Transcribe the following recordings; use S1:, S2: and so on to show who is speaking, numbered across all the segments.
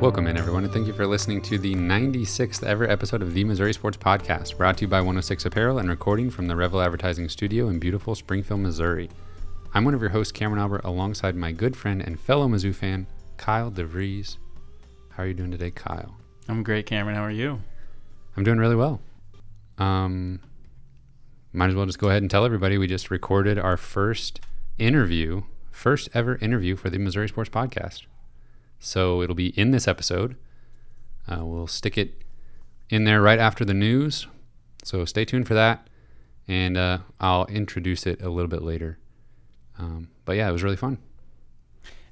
S1: Welcome in, everyone, and thank you for listening to the 96th ever episode of the Missouri Sports Podcast, brought to you by 106 Apparel and recording from the Revel Advertising Studio in beautiful Springfield, Missouri. I'm one of your hosts, Cameron Albert, alongside my good friend and fellow Mizzou fan, Kyle DeVries. How are you doing today, Kyle?
S2: I'm great, Cameron. How are you?
S1: I'm doing really well. Um, might as well just go ahead and tell everybody we just recorded our first interview, first ever interview for the Missouri Sports Podcast. So it'll be in this episode. Uh, we'll stick it in there right after the news. So stay tuned for that. And uh, I'll introduce it a little bit later. Um, but yeah, it was really fun.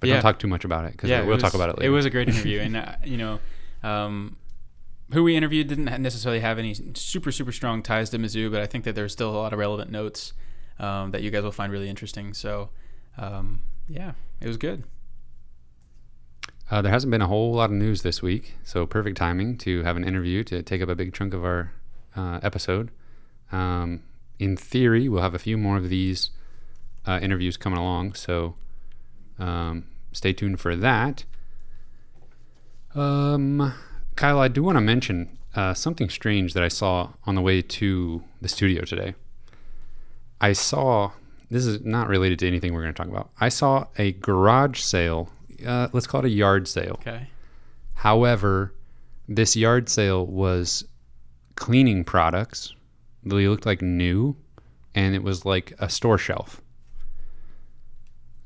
S1: But
S2: Yeah.
S1: don't talk too much about it because
S2: Yeah,
S1: we'll
S2: it
S1: talk about it later.
S2: It was a great interview, and uh, you know, um, who we interviewed didn't necessarily have any super super strong ties to Mizzou, but I think that there's still a lot of relevant notes um, that you guys will find really interesting. So, um, yeah, it was good.
S1: Uh, there hasn't been a whole lot of news this week, so perfect timing to have an interview to take up a big chunk of our uh, episode. Um, in theory, we'll have a few more of these uh, interviews coming along, so um, stay tuned for that. Um, Kyle, I do want to mention uh, something strange that I saw on the way to the studio today. I saw this is not related to anything we're going to talk about. I saw a garage sale. Uh, let's call it a yard sale.
S2: Okay.
S1: However, this yard sale was cleaning products. They looked like new, and it was like a store shelf.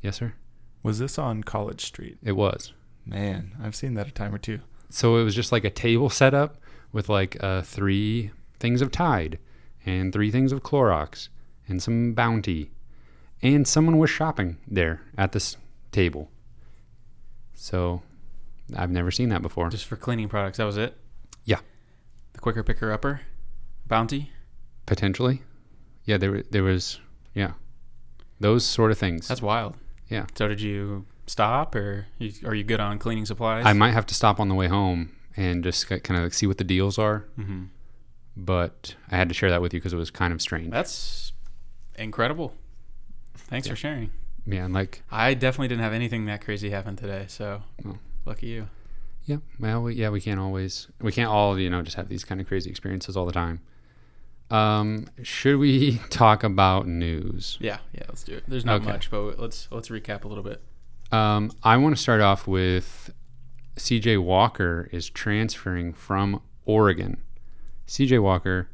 S1: Yes, sir.
S3: Was this on College Street?
S1: It was.
S3: Man, I've seen that a time or two.
S1: So it was just like a table set up with like uh, three things of Tide and three things of Clorox and some Bounty. And someone was shopping there at this table. So I've never seen that before.
S2: Just for cleaning products, that was it.
S1: Yeah.
S2: The quicker picker upper, Bounty.
S1: Potentially. Yeah, there, there was, yeah. Those sort of things.
S2: That's wild.
S1: Yeah.
S2: So did you stop, or are you good on cleaning supplies?
S1: I might have to stop on the way home and just kind of like see what the deals are.
S2: hmm
S1: But I had to share that with you because it was kind of strange.
S2: That's incredible. Thanks
S1: Yeah.
S2: for sharing.
S1: Yeah, and like
S2: I definitely didn't have anything that crazy happen today, so
S1: Oh.
S2: lucky you.
S1: Yeah, well, we, yeah, we can't always, we can't all, you know, just have these kind of crazy experiences all the time. Um, should we talk about news?
S2: Yeah, yeah, let's do it. There's not
S1: Okay.
S2: much, but let's let's recap a little bit.
S1: Um, I want to start off with CJ Walker is transferring from Oregon. CJ Walker,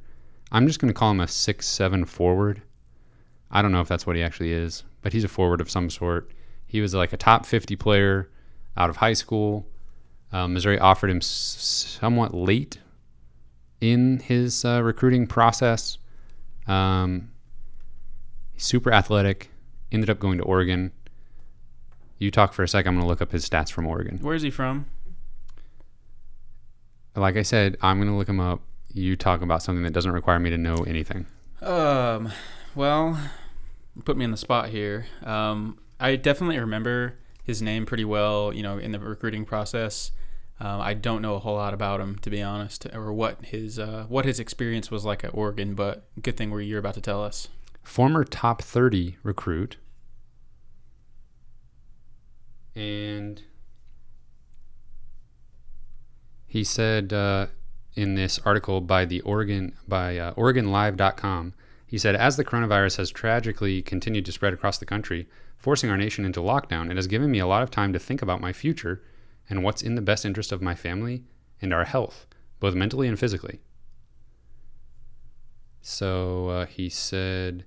S1: I'm just going to call him a six-seven forward. I don't know if that's what he actually is, but he's a forward of some sort. He was like a top 50 player out of high school. Um, Missouri offered him s- somewhat late in his uh, recruiting process. Um, super athletic. Ended up going to Oregon. You talk for a sec. I'm going to look up his stats from Oregon.
S2: Where is he from?
S1: Like I said, I'm going to look him up. You talk about something that doesn't require me to know anything.
S2: Um, well, put me on the spot here. Um, I definitely remember his name pretty well. You know, in the recruiting process. Um, I don't know a whole lot about him, to be honest, or what his uh, what his experience was like at Oregon. But good thing we're you're about to tell us.
S1: Former top 30 recruit. And he said uh, in this article by the Oregon by uh, OregonLive.com, he said, as the coronavirus has tragically continued to spread across the country, forcing our nation into lockdown, it has given me a lot of time to think about my future and what's in the best interest of my family and our health, both mentally and physically. So uh, he said,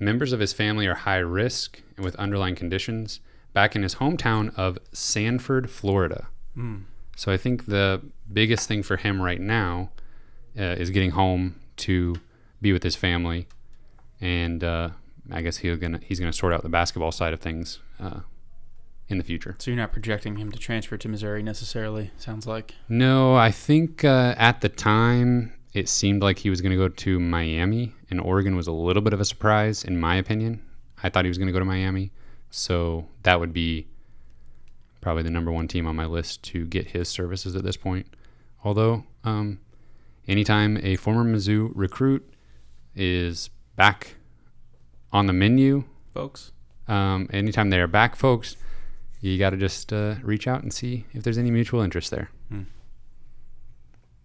S1: members of his family are high risk and with underlying conditions back in his hometown of Sanford, Florida.
S2: Mm.
S1: So I think the biggest thing for him right now uh, is getting home to be with his family, and uh, I guess he's gonna he's gonna sort out the basketball side of things uh, in the future.
S2: So you're not projecting him to transfer to Missouri necessarily. Sounds like.
S1: No, I think uh, at the time it seemed like he was going to go to Miami, and Oregon was a little bit of a surprise, in my opinion. I thought he was going to go to Miami, so that would be probably the number one team on my list to get his services at this point. Although, um, anytime a former Mizzou recruit is back on the menu,
S2: folks.
S1: um, anytime they are back, folks, you got to just uh, reach out and see if there's any mutual interest there.
S2: Hmm.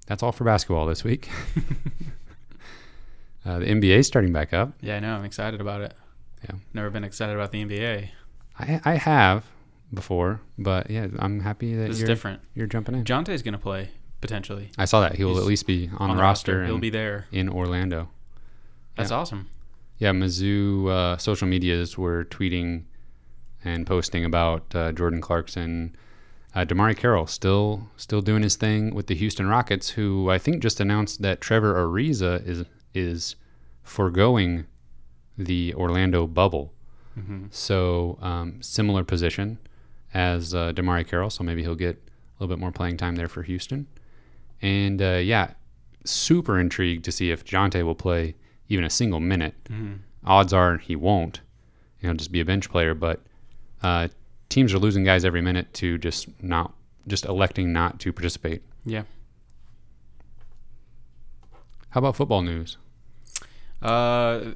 S1: That's all for basketball this week. uh, the NBA is starting back up.
S2: Yeah, I know. I'm excited about it.
S1: Yeah.
S2: Never been excited about the NBA.
S1: I, I have before, but yeah, I'm happy that
S2: This
S1: you're
S2: different.
S1: you're jumping in.
S2: Jontay's going to play potentially
S1: I saw that he will
S2: He's
S1: at least be on,
S2: on
S1: the roster,
S2: He'll be there.
S1: in Orlando.
S2: That's
S1: Yeah.
S2: awesome.
S1: Yeah, Mizzou uh, social medias were tweeting and posting about uh, Jordan Clarkson, uh, DeMarre Carroll still still doing his thing with the Houston Rockets, who I think just announced that Trevor Ariza is is foregoing the Orlando bubble.
S2: hmm
S1: So um, similar position as uh, DeMarre Carroll, so maybe he'll get a little bit more playing time there for Houston. And uh, yeah, super intrigued to see if Jontay will play even a single minute.
S2: hmm
S1: Odds are he won't. He'll just be a bench player. But uh, teams are losing guys every minute to just not just electing not to participate.
S2: Yeah.
S1: How about football news?
S2: Uh,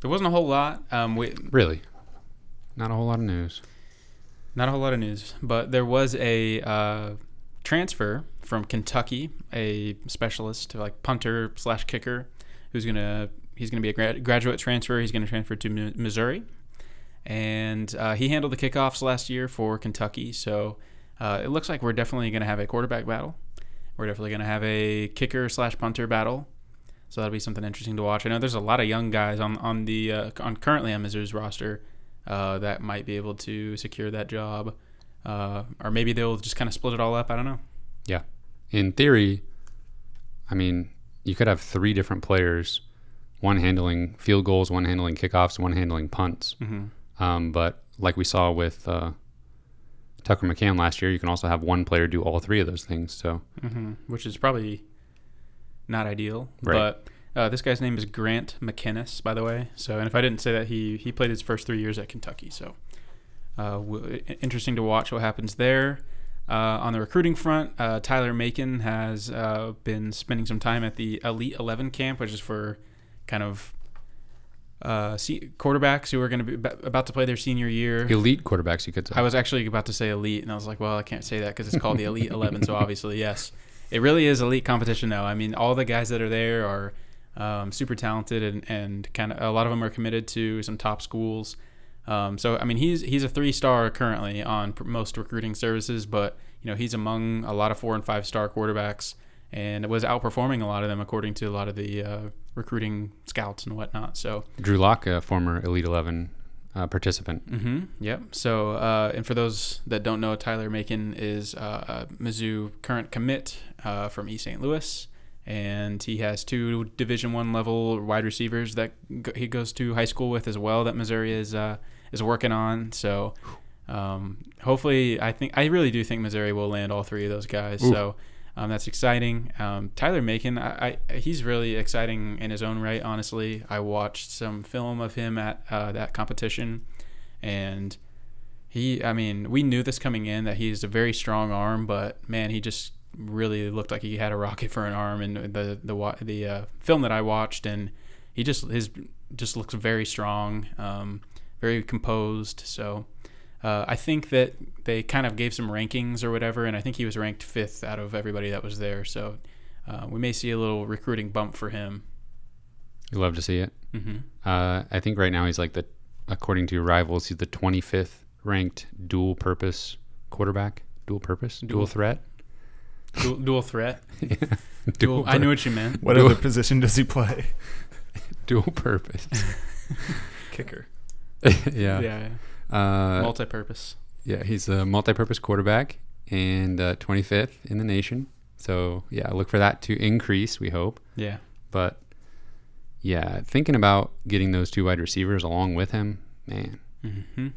S2: there wasn't a whole lot. Um, we,
S1: Really, not a whole lot of news.
S2: Not a whole lot of news, but there was a uh, transfer from Kentucky, a specialist, like punter slash kicker, who's gonna he's gonna be a grad, graduate transfer. He's gonna transfer to Mi- Missouri, and uh, he handled the kickoffs last year for Kentucky. So uh, it looks like we're definitely gonna have a quarterback battle. We're definitely gonna have a kicker slash punter battle. So that'll be something interesting to watch. I know there's a lot of young guys on on the uh, on currently on Missouri's roster uh, that might be able to secure that job. Uh, or maybe they'll just kind of split it all up. I don't know.
S1: Yeah, in theory, I mean, you could have three different players, one handling field goals, one handling kickoffs, one handling punts.
S2: Mm-hmm.
S1: Um, but like we saw with uh, Tucker McCann last year, you can also have one player do all three of those things. So
S2: Mm-hmm. Which is probably not ideal.
S1: Right.
S2: But uh, this guy's name is Grant McKinniss, by the way. So, and if I didn't say that, he he played his first three years at Kentucky. So, uh, w- interesting to watch what happens there. Uh, on the recruiting front, uh, Tyler Macon has uh, been spending some time at the Elite 11 camp, which is for kind of uh, se- quarterbacks who are going to be about to play their senior year.
S1: elite quarterbacks, you could say.
S2: I was actually about to say elite, and I was like, well, I can't say that because it's called the Elite 11. So obviously, yes, it really is elite competition, though. I mean, all the guys that are there are um, super talented, and, and kind of a lot of them are committed to some top schools. Um, so I mean, he's he's a three star currently on pr- most recruiting services, but you know he's among a lot of four and five star quarterbacks, and was outperforming a lot of them according to a lot of the uh, recruiting scouts and whatnot. So
S1: Drew Lock, a former Elite 11 uh, participant.
S2: Mm-hmm. Yep. So, uh, and for those that don't know, Tyler Macon is uh, a Mizzou current commit uh, from East St. Louis, and he has two Division One level wide receivers that go- he goes to high school with as well. That Missouri is uh, is working on. So, um, hopefully, I think I really do think Missouri will land all three of those guys.
S1: Ooh.
S2: So. Um, that's exciting. Um, Tyler Macon, I, I, he's really exciting in his own right. Honestly, I watched some film of him at uh, that competition, and he i mean we knew this coming in that he's a very strong arm but man he just really looked like he had a rocket for an arm and the the the uh, film that i watched and he just his just looks very strong um, very composed so uh, I think that they kind of gave some rankings or whatever, and I think he was ranked fifth out of everybody that was there. So uh, we may see a little recruiting bump for him.
S1: You love to see it.
S2: hmm
S1: Uh, I think right now he's like the, according to rivals, he's the 25th ranked dual purpose quarterback. Dual purpose? Dual,
S2: Dual-
S1: threat?
S2: Dual, dual threat.
S1: Dual,
S2: Dual, I knew what you meant.
S3: What
S1: Do-
S3: other position does he play?
S1: dual purpose.
S3: Kicker.
S1: yeah.
S2: Yeah,
S1: Uh,
S2: multi-purpose.
S1: yeah, he's a multi-purpose quarterback and uh, 25th in the nation. So yeah, look for that to increase. We hope.
S2: Yeah.
S1: But yeah, thinking about getting those two wide receivers along with him, man.
S2: hmm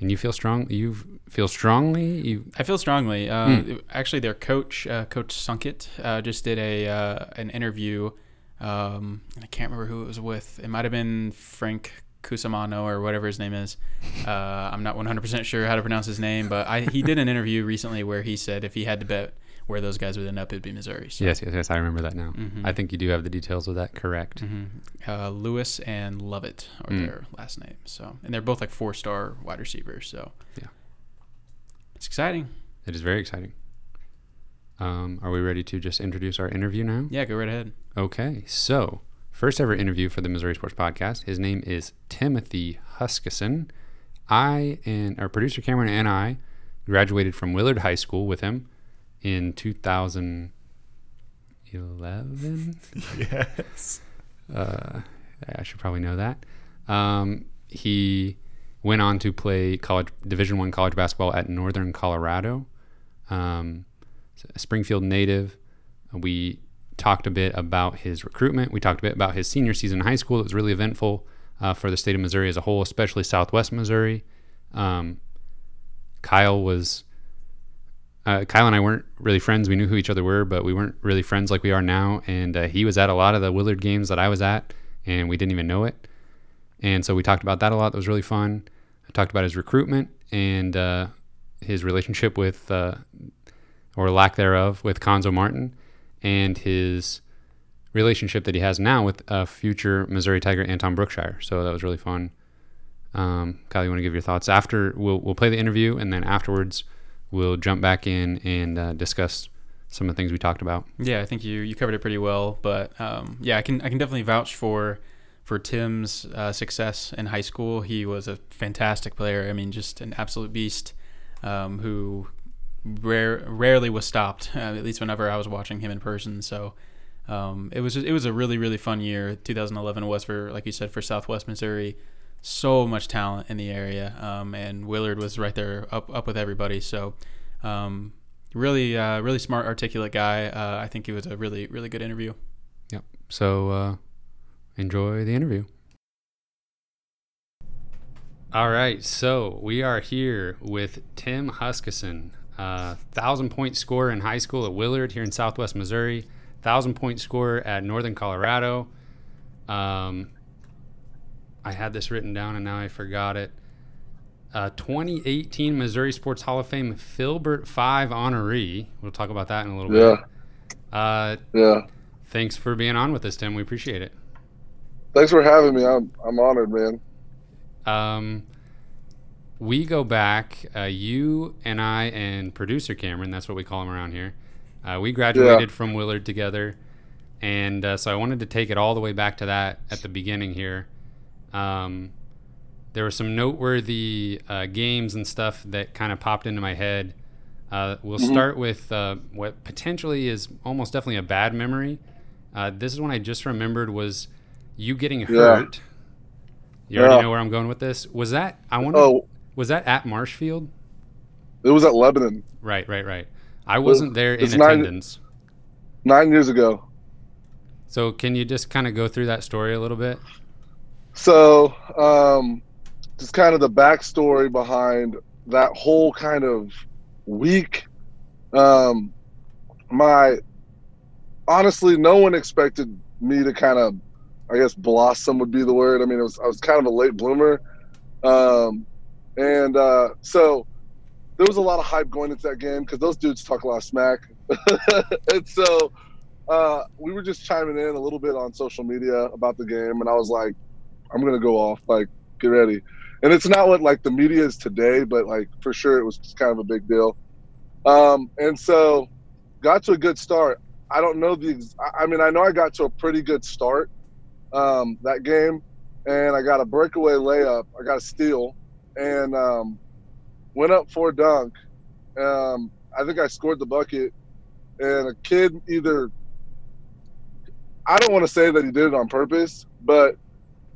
S1: And you feel strong. You feel strongly. You
S2: I feel strongly. Uh,
S1: Hmm.
S2: Actually, their coach, uh, Coach Sunkett, uh, just did a uh, an interview. Um, and I can't remember who it was with. It might have been Frank Cusimano or whatever his name is. Uh, I'm not 100% sure how to pronounce his name, but I, he did an interview recently where he said if he had to bet where those guys would end up, it'd be Missouri. So,
S1: yes, yes, yes. I remember that now.
S2: Mhm.
S1: I think you do have the details of that correct.
S2: Mhm. Uh, Lewis and Lovett are
S1: Mm.
S2: their last name. So, and they're both like four star wide receivers. So, yeah, It's exciting.
S1: It is very exciting. Um, are we ready to just introduce our interview now?
S2: Yeah, go right ahead.
S1: Okay, so first ever interview for the Missouri Sports Podcast. His name is Timothy Huskisson. I and our producer Cameron and I graduated from Willard High School with him in 2011.
S3: Yes.
S1: Uh, I should probably know that. Um, he went on to play college Division One college basketball at Northern Colorado. Um, a Springfield native. We talked a bit about his recruitment. We talked a bit about his senior season in high school. It was really eventful uh, for the state of Missouri as a whole, especially Southwest Missouri. Um, Kyle was. Uh, Kyle and I weren't really friends. We knew who each other were, but we weren't really friends like we are now. And uh, he was at a lot of the Willard games that I was at, and we didn't even know it. And so we talked about that a lot. That was really fun. I talked about his recruitment and uh, his relationship with, uh, or lack thereof, with Cuonzo Martin, and his relationship that he has now with a future Missouri Tiger Anton Brookshire. So that was really fun. Um, Kyle, you want to give your thoughts after? We'll we'll play the interview, and then afterwards, we'll jump back in and uh, discuss some of the things we talked about.
S2: Yeah, I think you you covered it pretty well. But um, yeah, I can I can definitely vouch for for Tim's uh, success in high school. He was a fantastic player. I mean, just an absolute beast um, who rare, rarely was stopped. Uh, at least whenever I was watching him in person. So. Um, it was just, it was a really really fun year. 2011 was for like you said for Southwest Missouri. So much talent in the area, um, and Willard was right there up up with everybody. So um, really uh, really smart, articulate guy. Uh, I think it was a really really good interview.
S1: Yep. So uh, enjoy the interview. All right, so we are here with Tim Huskisson, uh, thousand point scorer in high school at Willard here in Southwest Missouri, thousand point scorer at Northern Colorado. Um, I had this written down and now I forgot it. Uh, 2018 Missouri Sports Hall of Fame Filbert Five honoree. We'll talk about that in a little bit.
S4: Yeah,
S1: bit. Uh,
S4: yeah.
S1: thanks for being on with us, Tim. We appreciate it.
S4: Thanks for having me. I'm I'm honored, man.
S1: Um, we go back, uh, you and I and producer Cameron, that's what we call him around here. Uh, we graduated from Willard together. And uh, so I wanted to take it all the way back to that at the beginning here. Um, there were some noteworthy uh, games and stuff that kind of popped into my head. Uh, we'll
S4: Mhm.
S1: start with uh, what potentially is almost definitely a bad memory. Uh, this is one I just remembered was you getting hurt. You already
S4: Yeah.
S1: know where I'm going with this. Was that I wonder
S4: Oh,
S1: was that at Marshfield?
S4: it was at Lebanon
S1: Right, right, right. I wasn't there in
S4: it's nine-
S1: attendance.
S4: nine years ago.
S1: So can you just kind of go through that story a little bit?
S4: So, um, just kind of the backstory behind that whole kind of week. Um, my honestly, no one expected me to kind of, I guess, blossom would be the word. I mean, it was I was kind of a late bloomer, um, and uh, so there was a lot of hype going into that game because those dudes talk a lot of smack, and so uh, we were just chiming in a little bit on social media about the game, and I was like, I'm gonna go off, like, get ready. And it's not what like the media is today, but like for sure it was kind of a big deal. Um, and so got to a good start. I don't know the. I mean, I know I got to a pretty good start um, that game, and I got a breakaway layup. I got a steal, and um, went up for a dunk. Um, I think I scored the bucket, and a kid either. I don't want to say that he did it on purpose, but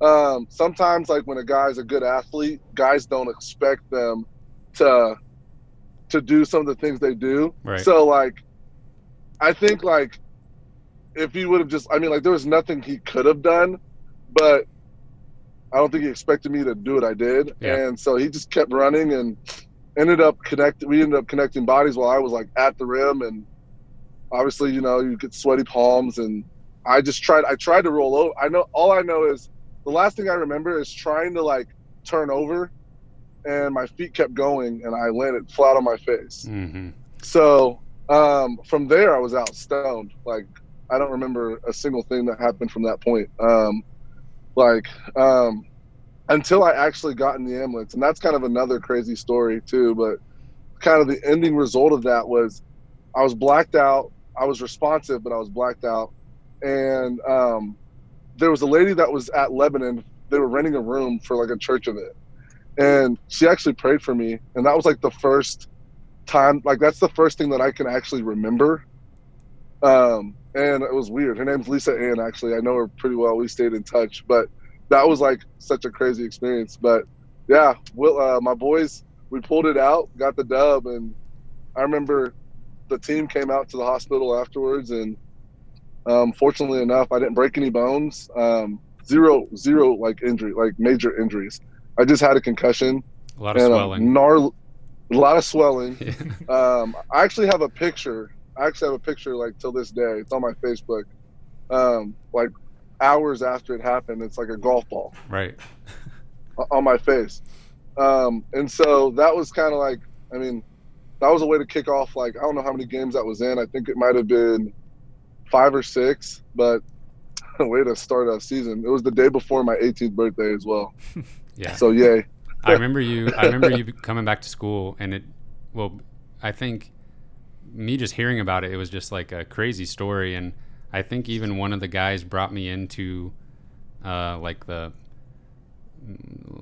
S4: um, sometimes like when a guy's a good athlete, guys don't expect them to to do some of the things they do.
S1: Right.
S4: So like, I think like if he would have just, I mean, like there was nothing he could have done, but I don't think he expected me to do what I did,
S1: Yeah.
S4: and so he just kept running and ended up connecting. We ended up connecting bodies while I was like at the rim, and obviously, you know, you get sweaty palms, and I just tried. I tried to roll over. I know all I know is the last thing I remember is trying to like turn over, and my feet kept going, and I landed flat on my face.
S1: Mm-hmm.
S4: So um, from there, I was out stoned. Like I don't remember a single thing that happened from that point. Um, like um, until I actually got in the ambulance, and that's kind of another crazy story too. But kind of the ending result of that was I was blacked out. I was responsive, but I was blacked out. And um, there was a lady that was at Lebanon. They were renting a room for like a church event, and she actually prayed for me. And that was like the first time. Like that's the first thing that I can actually remember. Um, and it was weird. Her name's Lisa Ann. Actually, I know her pretty well. We stayed in touch, but that was like such a crazy experience. But yeah, Will, uh, my boys, we pulled it out, got the dub, and I remember the team came out to the hospital afterwards, and um, fortunately enough, I didn't break any bones. Um, zero, zero like injury, like major injuries. I just had a concussion.
S1: A lot of swelling.
S4: A, gnar- a lot of swelling. um, I actually have a picture. I actually have a picture like till this day. It's on my Facebook. Um, like hours after it happened, it's like a golf ball
S1: right.
S4: on my face. Um, and so that was kind of like, I mean, that was a way to kick off. Like I don't know how many games that was in. I think it might have been five or six, but a way to start a season. It was the day before my 18th birthday as well.
S1: Yeah.
S4: So yay.
S1: I remember you. I remember you coming back to school, and it. Well, I think me just hearing about it, it was just like a crazy story, and I think even one of the guys brought me into, uh, like the,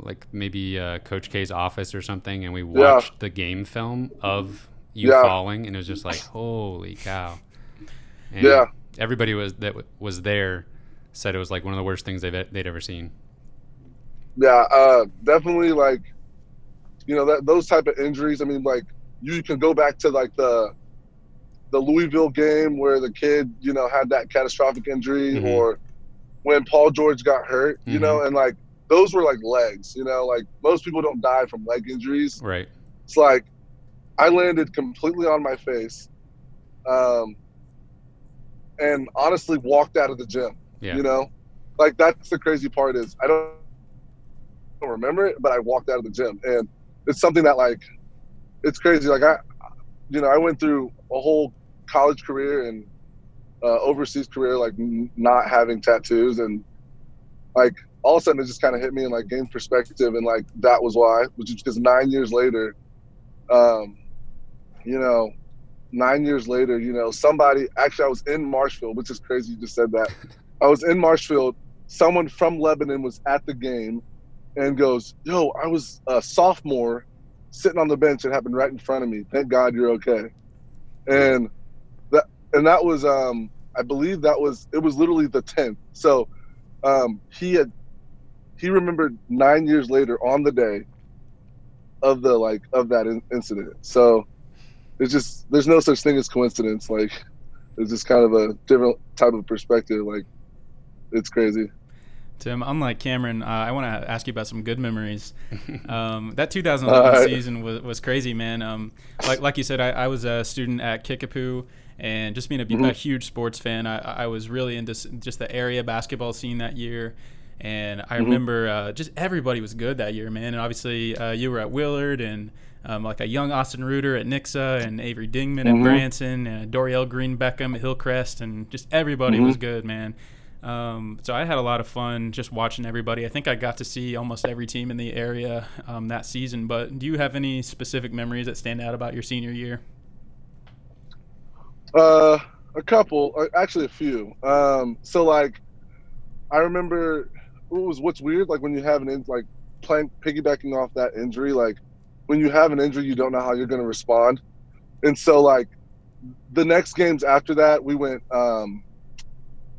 S1: like maybe uh, Coach K's office or something, and we watched the game film of you
S4: Yeah.
S1: falling, and it was just like, holy cow. And
S4: Yeah.
S1: Everybody was that w- was there said it was like one of the worst things they've they'd ever seen.
S4: Yeah, uh, definitely like, you know, that those type of injuries. I mean, like you can go back to like the the Louisville game where the kid, you know, had that catastrophic injury,
S1: Mhm.
S4: or when Paul George got hurt, you know, and like those were like legs, you know, like most people don't die from leg injuries.
S1: Right.
S4: It's like I landed completely on my face, um, and honestly walked out of the gym.
S1: Yeah.
S4: You know, like that's the crazy part is I don't, don't remember it, but I walked out of the gym, and it's something that like it's crazy. Like I, you know, I went through a whole college career and uh, overseas career, like n- not having tattoos, and like all of a sudden it just kind of hit me in like game perspective, and like that was why, which is because nine years later, um, you know, nine years later, you know, somebody actually I was in Marshfield, which is crazy. You just said that. I was in Marshfield. Someone from Lebanon was at the game, and goes, "Yo, I was a sophomore, sitting on the bench. It happened right in front of me. Thank God you're okay." And and that was, um, I believe that was it was literally the tenth. So um, he had he remembered nine years later on the day of the like of that in- incident. So it's just there's no such thing as coincidence. Like it's just kind of a different type of perspective. Like it's crazy.
S2: Tim, unlike Cameron, uh, I want to ask you about some good memories. Um, that 2011
S4: Alright.
S2: season was, was crazy, man. Um, like like you said, I, I was a student at Kickapoo, and just being a,
S4: Mhm.
S2: a huge sports fan, I, I was really into just the area basketball scene that year. And I
S4: Mhm.
S2: remember uh, just everybody was good that year, man. And obviously, uh, you were at Willard, and um, like a young Austin Reuter at Nixa, and Avery Dingman at
S4: Mhm.
S2: Branson, and Dorial Green Beckham at Hillcrest, and just everybody was good, man. Um, so I had a lot of fun just watching everybody. I think I got to see almost every team in the area um, that season. But do you have any specific memories that stand out about your senior year?
S4: Uh, a couple, uh, actually a few. Um, so like, I remember it was what's weird, like when you have an in, like playing piggybacking off that injury, like when you have an injury, you don't know how you're going to respond, and so like the next games after that, we went. Um,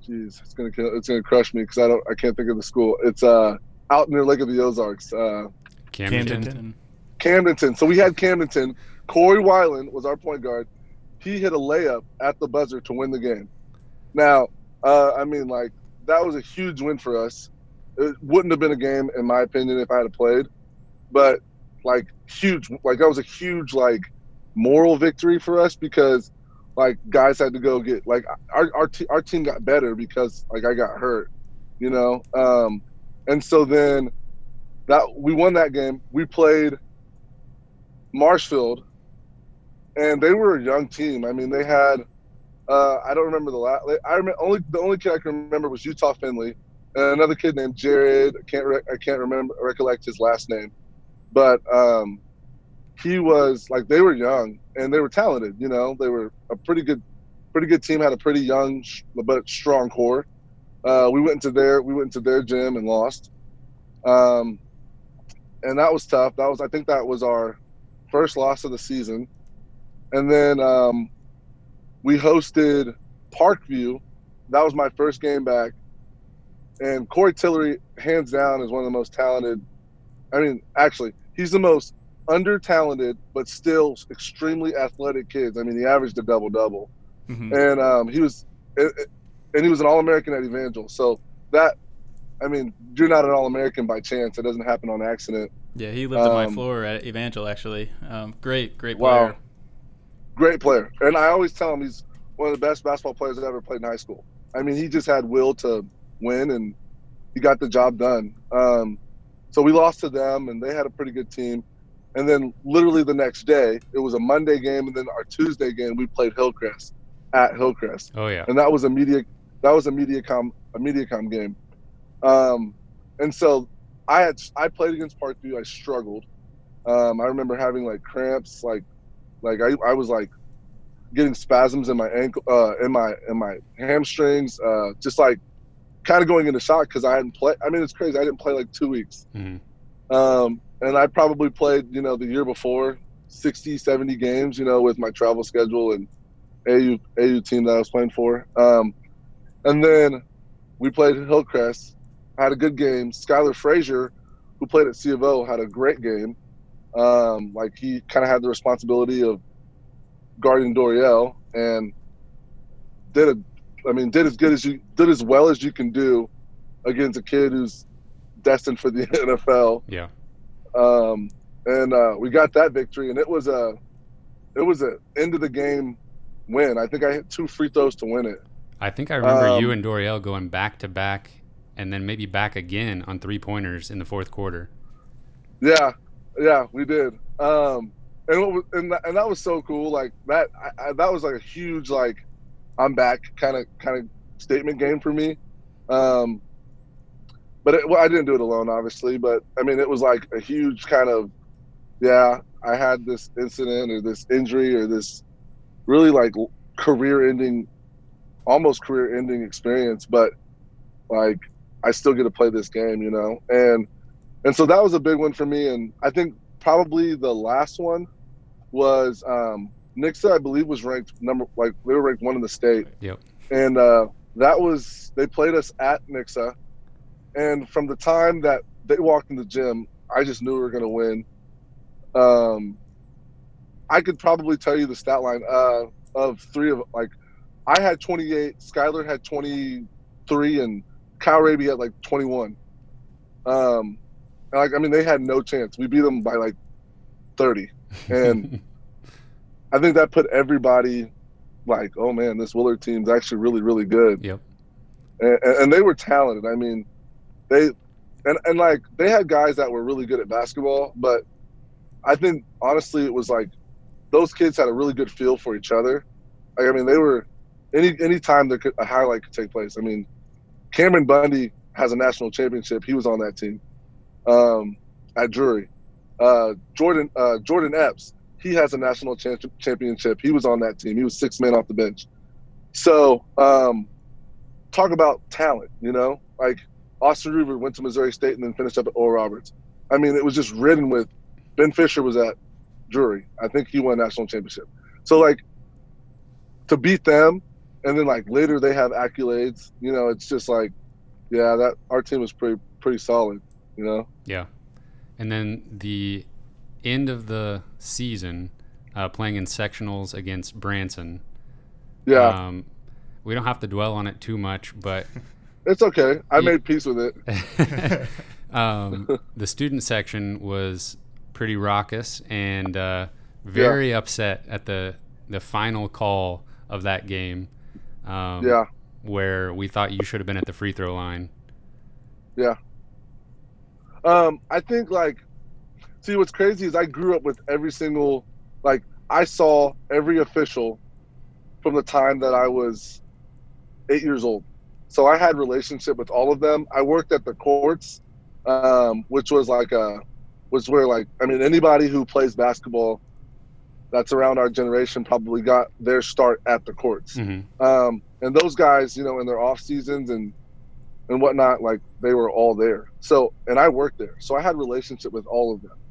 S4: Jeez, it's gonna kill, it's gonna crush me because I don't I can't think of the school. It's uh out near Lake of the Ozarks. Uh,
S1: Camden.
S2: Camden.
S4: Camdenton. So we had Camdenton. Corey Weiland was our point guard. He hit a layup at the buzzer to win the game. Now, uh, I mean, like that was a huge win for us. It wouldn't have been a game, in my opinion, if I had played. But like huge, like that was a huge like moral victory for us because like guys had to go get like our our, te- our team got better because like I got hurt, you know. Um, and so then that we won that game. We played Marshfield, and they were a young team. I mean, they had uh, I don't remember the last. I remember only the only kid I can remember was Utah Finley, and another kid named Jared. I can't re- I can't remember recollect his last name, but um, he was like they were young and they were talented. You know, they were a pretty good, pretty good team. Had a pretty young but strong core. Uh, we went into their we went into their gym and lost, um, and that was tough. That was I think that was our first loss of the season, and then um, we hosted Parkview. That was my first game back, and Corey Tillery, hands down, is one of the most talented. I mean, actually, he's the most under talented but still extremely athletic kids. I mean, he averaged a double double, mm-hmm. and um, he was, and he was an All American at Evangel. So that, I mean, you're not an All American by chance. It doesn't happen on accident.
S2: Yeah, he lived um, on my floor at Evangel actually. Um, great, great player. Wow,
S4: great player. And I always tell him he's one of the best basketball players I ever played in high school. I mean, he just had will to win, and he got the job done. Um, so we lost to them, and they had a pretty good team. And then literally the next day, it was a Monday game, and then our Tuesday game we played Hillcrest at Hillcrest.
S1: Oh yeah.
S4: And that was a media that was a MediaCom a MediaCom game. Um, and so I had I played against Parkview. I struggled. Um, I remember having like cramps, like like I, I was like getting spasms in my ankle, uh, in my in my hamstrings, uh, just like kind of going into shock because I hadn't played. I mean, it's crazy. I didn't play like two weeks. Mm-hmm. Um, and I probably played, you know, the year before 60, 70 games, you know, with my travel schedule and AU AU team that I was playing for. Um, and then we played Hillcrest, had a good game. Skylar Frazier, who played at C of O, had a great game. Um, like he kind of had the responsibility of guarding Dorial and did a, I mean, did as good as you did as well as you can do against a kid who's destined for the NFL.
S1: Yeah.
S4: Um, and uh, we got that victory, and it was a it was a end of the game win. I think I hit two free throws to win it.
S1: I think I remember um, you and Dorial going back to back, and then maybe back again on three pointers in the fourth quarter.
S4: Yeah, yeah, we did. Um, and was, and, that, and that was so cool. Like that, I, I, that was like a huge like, I'm back kind of kind of statement game for me. Um, but it, well, I didn't do it alone, obviously. But I mean, it was like a huge kind of, yeah, I had this incident or this injury or this really like career-ending, almost career-ending experience, but like I still get to play this game, you know, and and so that was a big one for me. And I think probably the last one was um, Nixa. I believe was ranked number like they were ranked one in the state.
S1: Yep.
S4: And uh, that was they played us at Nixa and from the time that they walked in the gym, I just knew we were going to win. Um, I could probably tell you the stat line uh, of three of like I had 28, Skylar had 23, and Kyle Raby had like 21. Um, like I mean, they had no chance. We beat them by like 30, and I think that put everybody like, oh man, this Willard team's actually really, really good.
S1: Yep.
S4: And, and they were talented. I mean, they and and like they had guys that were really good at basketball, but I think honestly it was like those kids had a really good feel for each other. Like I mean, they were any any time there could a highlight could take place. I mean, Cameron Bundy has a national championship. He was on that team um, at Drury. Uh, Jordan uh, Jordan Epps he has a national cha- championship. He was on that team. He was six men off the bench. So um, talk about talent. You know, like Austin Ruber went to Missouri State and then finished up at Oral Roberts. I mean, it was just ridden with. Ben Fisher was at Drury. I think he won national championship. So like to beat them, and then like later they have accolades. You know, it's just like, yeah, that our team was pretty pretty solid. You know.
S1: Yeah, and then the end of the season, uh, playing in sectionals against Branson.
S4: Yeah.
S1: Um, we don't have to dwell on it too much, but
S4: It's okay. I made peace with it.
S1: um, the student section was pretty raucous and uh, very yeah. upset at the the final call of that game. Um,
S4: yeah.
S1: Where we thought you should have been at the free throw line.
S4: Yeah. Um, I think like, see, what's crazy is I grew up with every single, like, I saw every official from the time that I was eight years old. So I had relationship with all of them. I worked at the courts, um, which was like a was where like I mean anybody who plays basketball that's around our generation probably got their start at the courts.
S1: hmm
S4: Um, and those guys, you know, in their off seasons and and whatnot, like they were all there. So and I worked there, so I had relationship with all of them.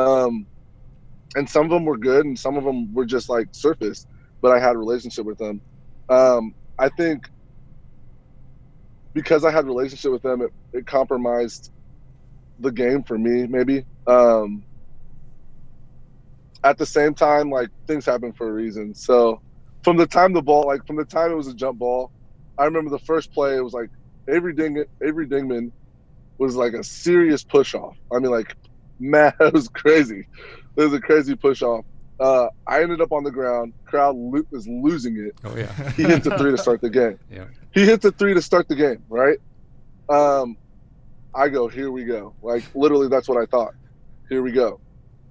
S4: Um, and some of them were good, and some of them were just like surface, but I had a relationship with them. Um, I think because I had relationship with them, it, it compromised the game for me, maybe. Um, at the same time, like things happen for a reason. So from the time the ball, like from the time it was a jump ball, I remember the first play. It was like Avery Ding, Avery Dingman was like a serious push off. I mean, like, man, it was crazy. It was a crazy push off. Uh, I ended up on the ground. Crowd lo- is losing it.
S1: Oh yeah.
S4: He hits a three to start the game.
S1: Yeah.
S4: He hits a three to start the game, right? Um, I go, here we go. Like literally, that's what I thought. Here we go.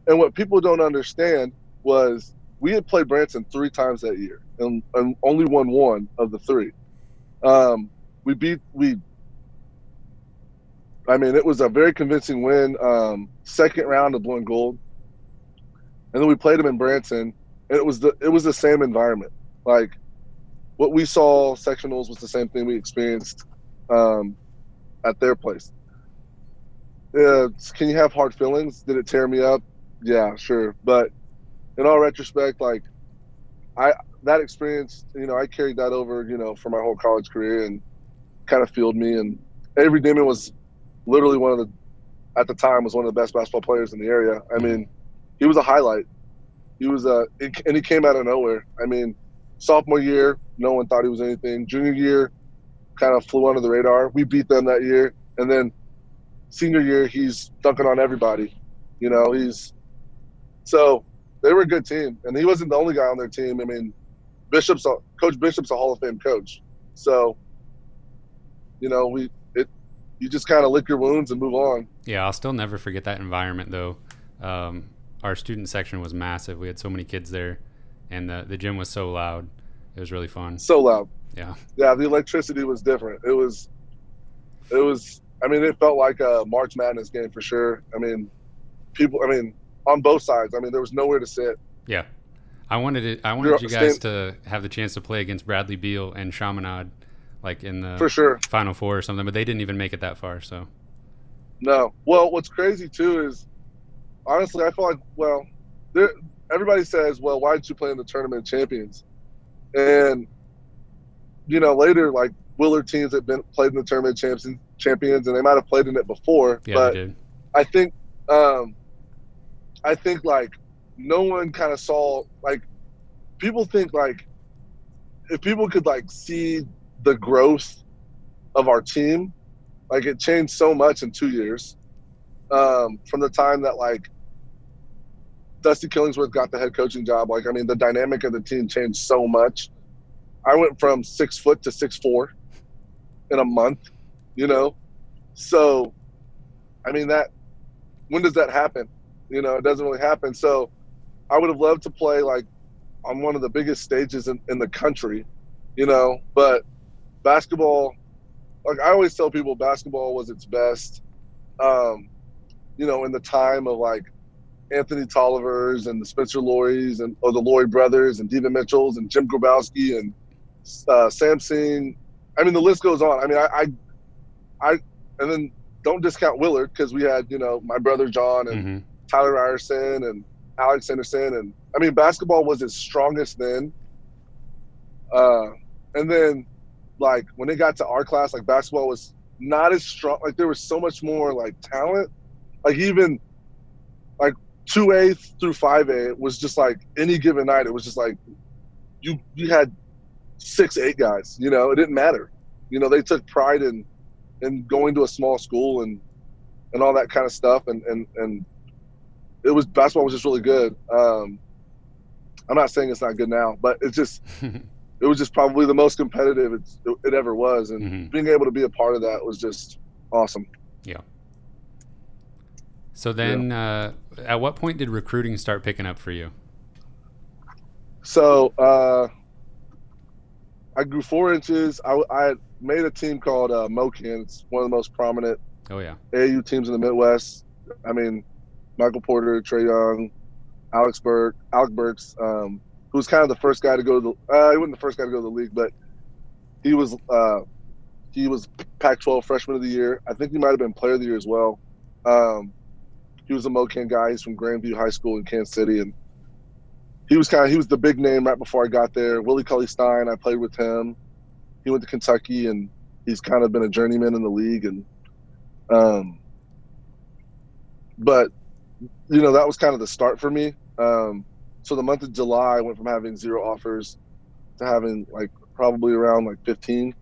S4: And what people don't understand was we had played Branson three times that year and, and only won one of the three. Um, we beat we. I mean, it was a very convincing win. Um, second round of blue and gold, and then we played them in Branson, and it was the it was the same environment. Like what we saw sectionals was the same thing we experienced um, at their place. Can you have hard feelings? Did it tear me up? Yeah, sure. But in all retrospect, like I that experience, you know, I carried that over, you know, for my whole college career and kind of fueled me. And Avery Damon was literally one of the at the time was one of the best basketball players in the area. I mean, he was a highlight. He was a and he came out of nowhere. I mean, sophomore year, no one thought he was anything. Junior year, kind of flew under the radar. We beat them that year, and then senior year, he's dunking on everybody. You know, he's so they were a good team, and he wasn't the only guy on their team. I mean, Bishop's a, Coach Bishop's a Hall of Fame coach, so you know we it you just kind of lick your wounds and move on.
S1: Yeah, I'll still never forget that environment though. Um, our student section was massive. We had so many kids there, and the the gym was so loud. It was really fun.
S4: So loud.
S1: Yeah.
S4: Yeah, the electricity was different. It was, it was. I mean, it felt like a March Madness game for sure. I mean, people. I mean, on both sides. I mean, there was nowhere to sit.
S1: Yeah. I wanted it. I wanted
S4: You're-
S1: you guys
S4: same-
S1: to have the chance to play against Bradley Beal and Chaminade, like in the
S4: For sure.
S1: Final Four or something. But they didn't even make it that far. So
S4: No. Well, what's crazy too is, honestly, I feel like well, there. Everybody says, well, why did you play in the tournament champions? And you know, later like Willard teams have been played in the tournament champions, champions, and they might have played in it before.
S1: yeah,
S4: but
S1: they did.
S4: I think, um, I think like no one kind of saw like people think like if people could like see the growth of our team, like it changed so much in two years um, from the time that like Dusty Killingsworth got the head coaching job. Like I mean, the dynamic of the team changed so much. I went from six foot to six four in a month, you know. So, I mean that when does that happen? You know, it doesn't really happen. So I would have loved to play like on one of the biggest stages in, in the country, you know, but basketball, like I always tell people, basketball was its best, um, you know, in the time of like Anthony Tollivers and the Spencer Lories and or the Laurie brothers and Devin Mitchells and Jim Grabowski and uh, Sam Singh. I mean, the list goes on. I mean, I, I, I and then don't discount Willard because we had you know my brother John and
S1: hmm
S4: Tyler Ryerson and Alex Anderson and I mean basketball was its strongest then. Uh, and then like when it got to our class, like basketball was not as strong. Like there was so much more like talent. Like even like two A through five A was just like any given night. It was just like you you had six eight guys. You know, it didn't matter. You know, they took pride in in going to a small school and and all that kind of stuff. And and and it was basketball was just really good. Um, I'm not saying it's not good now, but it's just it was just probably the most competitive it's, it ever was, and
S1: Mhm.
S4: being able to be a part of that was just awesome. Yeah.
S1: So then, uh, at what point did recruiting start picking up for you?
S4: So uh, I grew four inches. I, I made a team called uh, MoKan. It's one of the most prominent
S1: Oh yeah.
S4: AAU teams in the Midwest. I mean, Michael Porter, Trae Young, Alex Burke, Alec Burks, um, who was kind of the first guy to go to the. Uh, he wasn't the first guy to go to the league, but he was. Uh, he was Pac-12 Freshman of the Year. I think he might have been Player of the Year as well. Um, he was a MoKan guy. He's from Grandview High School in Kansas City, and he was kind of he was the big name right before I got there. Willie Cauley Stein, I played with him. He went to Kentucky, and he's kind of been a journeyman in the league. And um, but you know that was kind of the start for me. Um, so the month of July, I went from having zero offers to having like probably around like 15,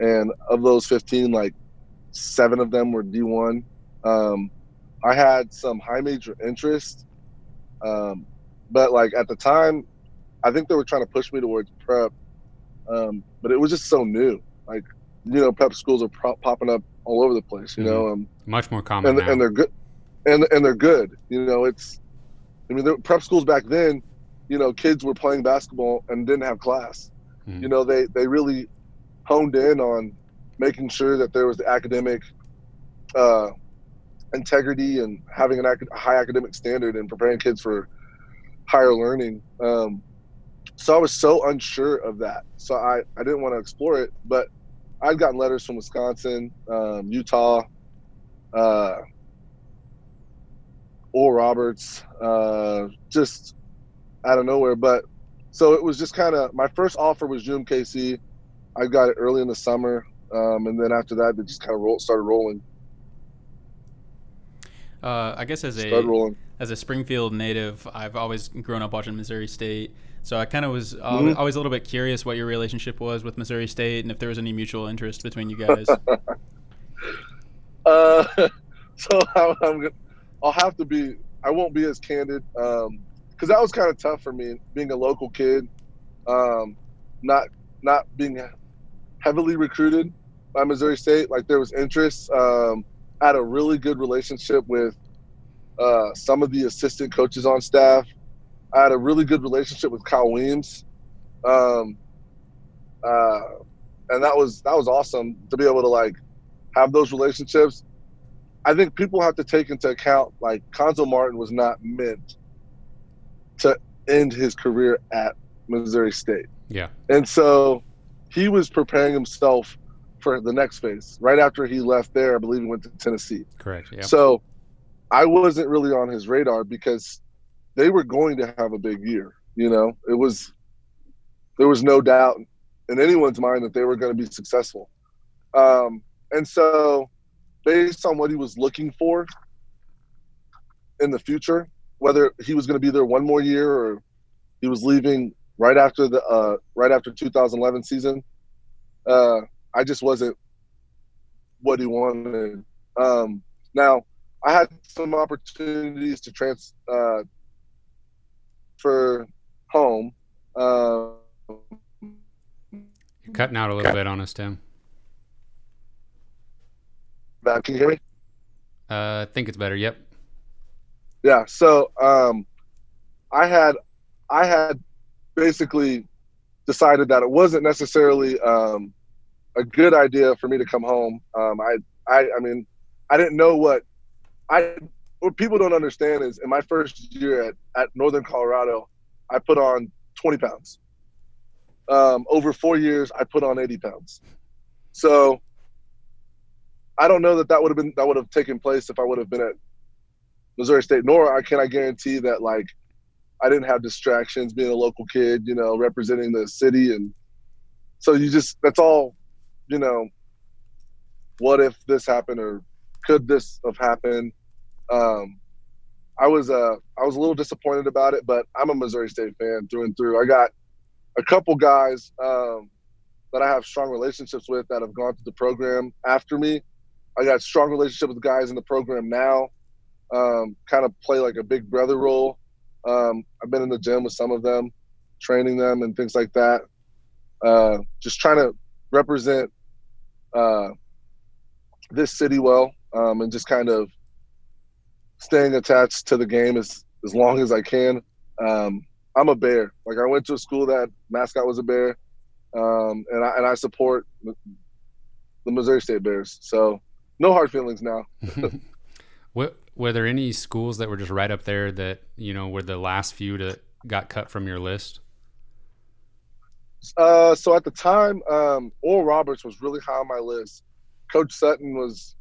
S4: and of those 15, like seven of them were D1. Um, I had some high major interest, um, but like at the time, I think they were trying to push me towards prep, um, but it was just so new. Like you know, prep schools are pro- popping up all over the place. You know, um,
S1: Much more common
S4: and
S1: now.
S4: and they're good, and and they're good. You know, it's, I mean, the prep schools back then, you know, kids were playing basketball and didn't have class.
S1: Mhm.
S4: You know, they they really honed in on making sure that there was the academic uh, integrity and having an ac- high academic standard and preparing kids for higher learning. Um, so I was so unsure of that. So I, I didn't want to explore it, but I'd gotten letters from Wisconsin, um, Utah, uh, Oral Roberts, uh, just out of nowhere. But so it was just kind of my first offer was UMKC. I got it early in the summer, um, and then after that, they just kind of roll, started rolling,
S2: Uh, I guess as a
S4: rolling.
S2: as a Springfield native, I've always grown up watching Missouri State. So I kind of was uh,
S4: Mhm.
S2: always a little bit curious what your relationship was with Missouri State and if there was any mutual interest between you guys.
S4: Uh, so I'm, I'm gonna, I'll have to be. I won't be as candid because that was kind of tough for me, being a local kid, um, not not being heavily recruited by Missouri State. Like there was interest. Um, I had a really good relationship with uh, some of the assistant coaches on staff. I had a really good relationship with Kyle Weems. Um, uh, and that was that was awesome to be able to like have those relationships. I think people have to take into account like Cuonzo Martin was not meant to end his career at Missouri State.
S1: Yeah.
S4: And so he was preparing himself for the next phase. Right after he left there, I believe he went to Tennessee.
S1: Correct. Yeah.
S4: So I wasn't really on his radar because they were going to have a big year. You know, it was there was no doubt in anyone's mind that they were going to be successful. Um, and so, based on what he was looking for in the future, whether he was going to be there one more year or he was leaving right after the uh, right after 2011 season, uh, I just wasn't what he wanted. Um, now, I had some opportunities to trans uh, for home. Uh,
S1: You're cutting out a little bit on us, Tim.
S4: Back, can you hear me?
S1: Uh, I think it's better. Yep.
S4: Yeah. So um, I had I had basically decided that it wasn't necessarily um, a good idea for me to come home. Um, I I I mean I didn't know what I what people don't understand is in my first year at, at Northern Colorado, I put on 20 pounds. Um, over four years, I put on 80 pounds. So I don't know that that would have been that would have taken place if I would have been at Missouri State. Nor I can I guarantee that like I didn't have distractions being a local kid, you know, representing the city, and so you just that's all, you know. What if this happened, or could this have happened? Um, I was uh I was a little disappointed about it, but I'm a Missouri State fan through and through. I got a couple guys um, that I have strong relationships with that have gone through the program after me. I got strong relationship with guys in the program now. Um, kind of play like a big brother role. Um, I've been in the gym with some of them, training them and things like that. Uh, just trying to represent uh, this city well, um, and just kind of staying attached to the game as as long as I can. Um, I'm a bear. Like I went to a school that mascot was a bear, um, and I and I support the Missouri State Bears. So no hard feelings now.
S1: what were there any schools that were just right up there that you know were the last few that got cut from your list?
S4: Uh, so at the time, um, Oral Roberts was really high on my list. Coach Sutton was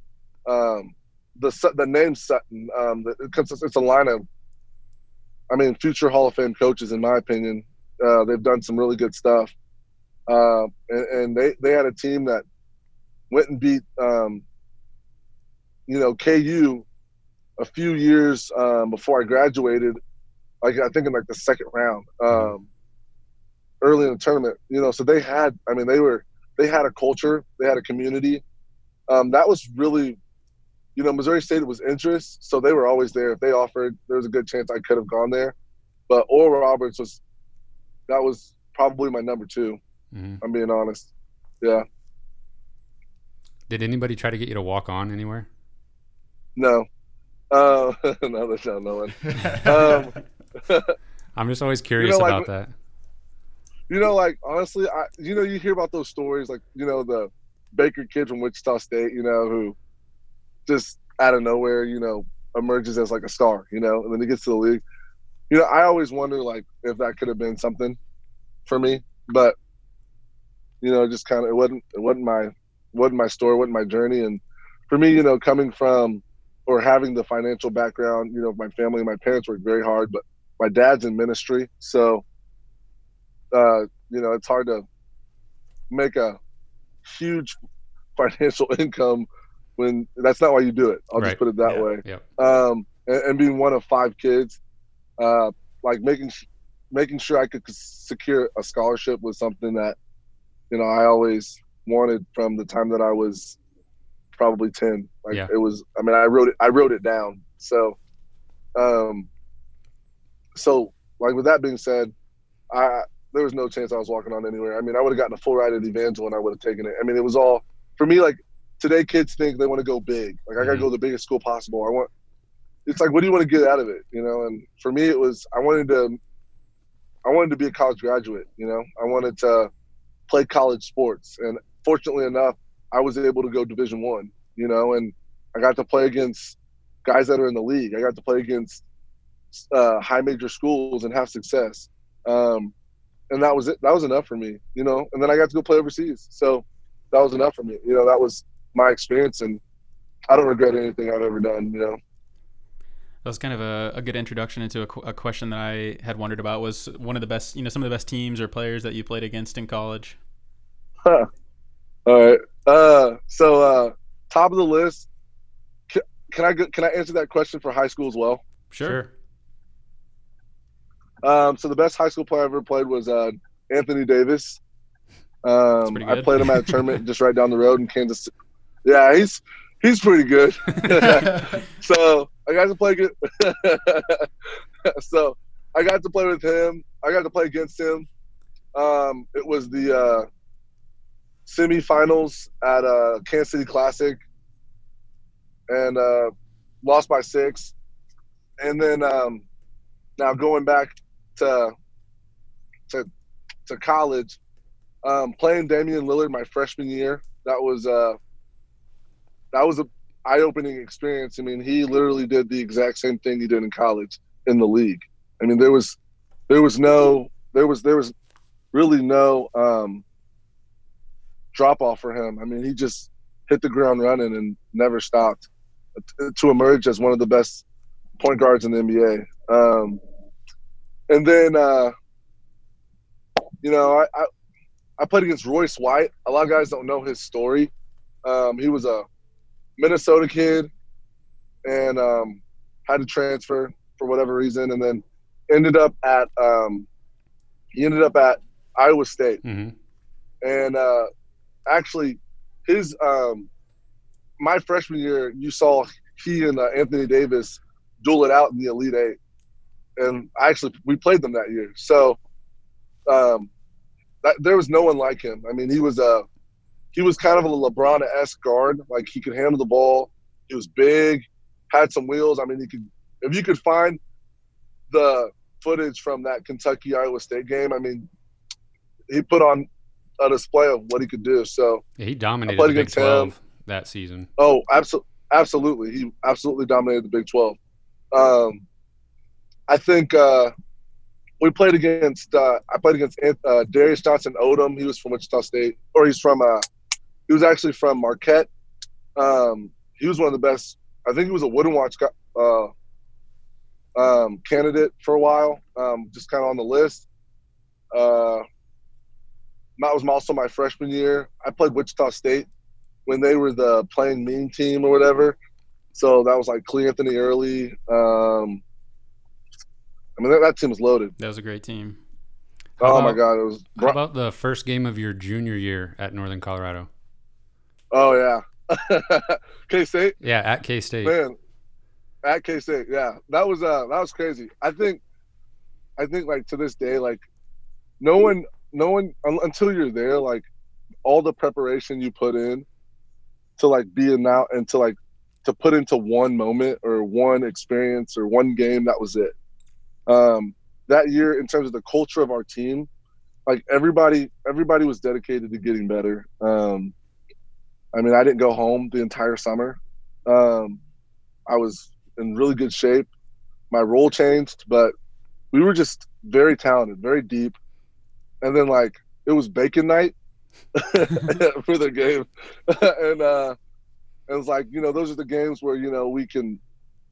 S4: um, the the name Sutton. Um, the, it's, it's a line of, I mean, future Hall of Fame coaches, in my opinion. Uh, they've done some really good stuff, uh, and, and they they had a team that went and beat, um, you know, KU a few years um, before I graduated. Like I think in like the second round. Um, early in the tournament. You know, so they had. I mean, they were they had a culture. They had a community. Um, that was really, you know, Missouri State was interest, so they were always there. If they offered, there was a good chance I could have gone there. But Oral Roberts was that was probably my number 2
S1: hmm
S4: I'm being honest. Yeah.
S1: Did anybody try to get you to walk on anywhere?
S4: No. Uh, no, that's not no one. Um,
S1: I'm just always curious
S4: like,
S1: about that.
S4: you know, like honestly, I you know, you hear about those stories, like you know, the Baker kid from Wichita State, you know, who just out of nowhere, you know, emerges as like a star, you know, and then he gets to the league. You know, I always wonder like if that could have been something for me, but you know, just kind of it wasn't it wasn't my wasn't my story, wasn't my journey, and for me, you know, coming from or having the financial background, you know, my family, my parents worked very hard, but my dad's in ministry, so uh, you know, it's hard to make a huge financial income when that's not why you do it. I'll
S1: Right.
S4: just put it that
S3: Yeah.
S4: way.
S1: Yep.
S4: Um, and, and being one of five kids, uh, like making making sure I could secure a scholarship was something that you know I always wanted from the time that I was probably ten. Like
S1: Yeah.
S4: it was. I mean, I wrote it. I wrote it down. So, um, so like with that being said, I there was no chance I was walking on anywhere. I mean, I would have gotten a full ride at Evangel and I would have taken it. I mean, it was all for me. Like today, kids think they want to go big. Like I got to
S1: Mhm.
S4: go to the biggest school possible. I want. It's like, what do you want to get out of it? You know. And for me, it was I wanted to. I wanted to be a college graduate. You know, I wanted to play college sports, and fortunately enough, I was able to go Division One. You know, and I got to play against guys that are in the league. I got to play against uh, high major schools and have success. Um, and that was it. That was enough for me, you know. And then I got to go play overseas, so that was enough for me. You know, that was my experience, and I don't regret anything I've ever done. You know.
S2: That was kind of a, a good introduction into a, qu- a question that I had wondered about. Was one of the best, you know, some of the best teams or players that you played against in college?
S4: All right. Uh, so uh, top of the list. Can, can I can I answer that question for high school as well?
S2: Sure.
S4: Um, so the best high school player I ever played was uh, Anthony Davis. Um, I played him at a tournament just right down the road in Kansas. City. Yeah, he's he's pretty good. so I got to play good. so I got to play with him. I got to play against him. Um, it was the uh, semifinals at uh, Kansas City Classic, and uh, lost by six. And then um, now going back to to to college, um, playing Damian Lillard my freshman year. That was uh, that was a eye-opening experience. I mean, he literally did the exact same thing he did in college in the league. I mean, there was there was no there was there was really no um, drop off for him. I mean, he just hit the ground running and never stopped to emerge as one of the best point guards in the NBA. Um, and then, uh, you know, I, I I played against Royce White. A lot of guys don't know his story. Um, he was a Minnesota kid and um, had to transfer for whatever reason, and then ended up at um, he ended up at Iowa State.
S1: hmm
S4: And uh, actually, his um, my freshman year, you saw he and uh, Anthony Davis duel it out in the Elite Eight, and I actually we played them that year. So um, that, there was no one like him. I mean, he was a he was kind of a LeBron esque guard. Like he could handle the ball. He was big, had some wheels. I mean, he could if you could find the footage from that Kentucky Iowa State game. I mean, he put on a display of what he could do. So
S1: Yeah, he dominated the Big
S4: against him.
S1: 12 that season.
S4: Oh, absolutely, absolutely. He absolutely dominated the Big 12. Um, I think uh, we played against. Uh, I played against uh, Darius Johnson Odom. He was from Wichita State, or he's from. Uh, he was actually from Marquette. Um, he was one of the best. I think he was a Wooden Watch uh, um, candidate for a while, um, just kind of on the list. Uh, that was also my freshman year. I played Wichita State when they were the playing mean team or whatever. So that was like Cleanthony Early. Um, I mean, that, that team was loaded.
S2: That was a great team.
S4: oh
S1: about-
S4: my God, it was.
S1: How about the first game of your junior year at Northern Colorado?
S4: Oh yeah, K State.
S1: Yeah, at K State.
S4: Man, at K State, yeah, that was uh that was crazy. I think, I think like to this day, like no one, no one un- until you're there, like all the preparation you put in to like be in out and to like to put into one moment or one experience or one game, that was it. Um, that year, in terms of the culture of our team, like everybody, everybody was dedicated to getting better. Um, I mean, I didn't go home the entire summer. Um, I was in really good shape. My role changed, but we were just very talented, very deep. And then like it was bacon night for the game, and uh, it was like you know those are the games where you know we can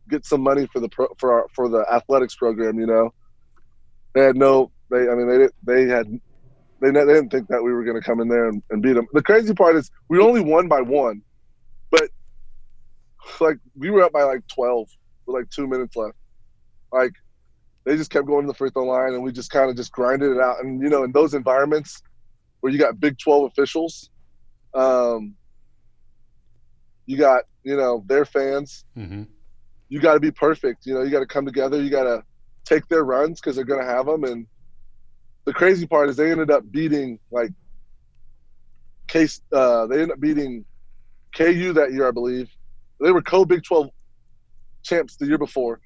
S4: get some money for the pro, for our for the athletics program. You know, they had no they I mean they didn't they had they, they didn't think that we were going to come in there and, and beat them. The crazy part is we only won by one, but like we were up by like 12 with like two minutes left. Like they just kept going to the free throw line and we just kind of just grinded it out. And you know, in those environments where you got Big 12 officials, um, you got you know their fans.
S1: hmm
S4: You got to be perfect. You know, you got to come together. You got to take their runs because they're going to have them. And the crazy part is they ended up beating like case. Uh, they ended up beating KU that year, I believe. They were co Big 12 champs the year before.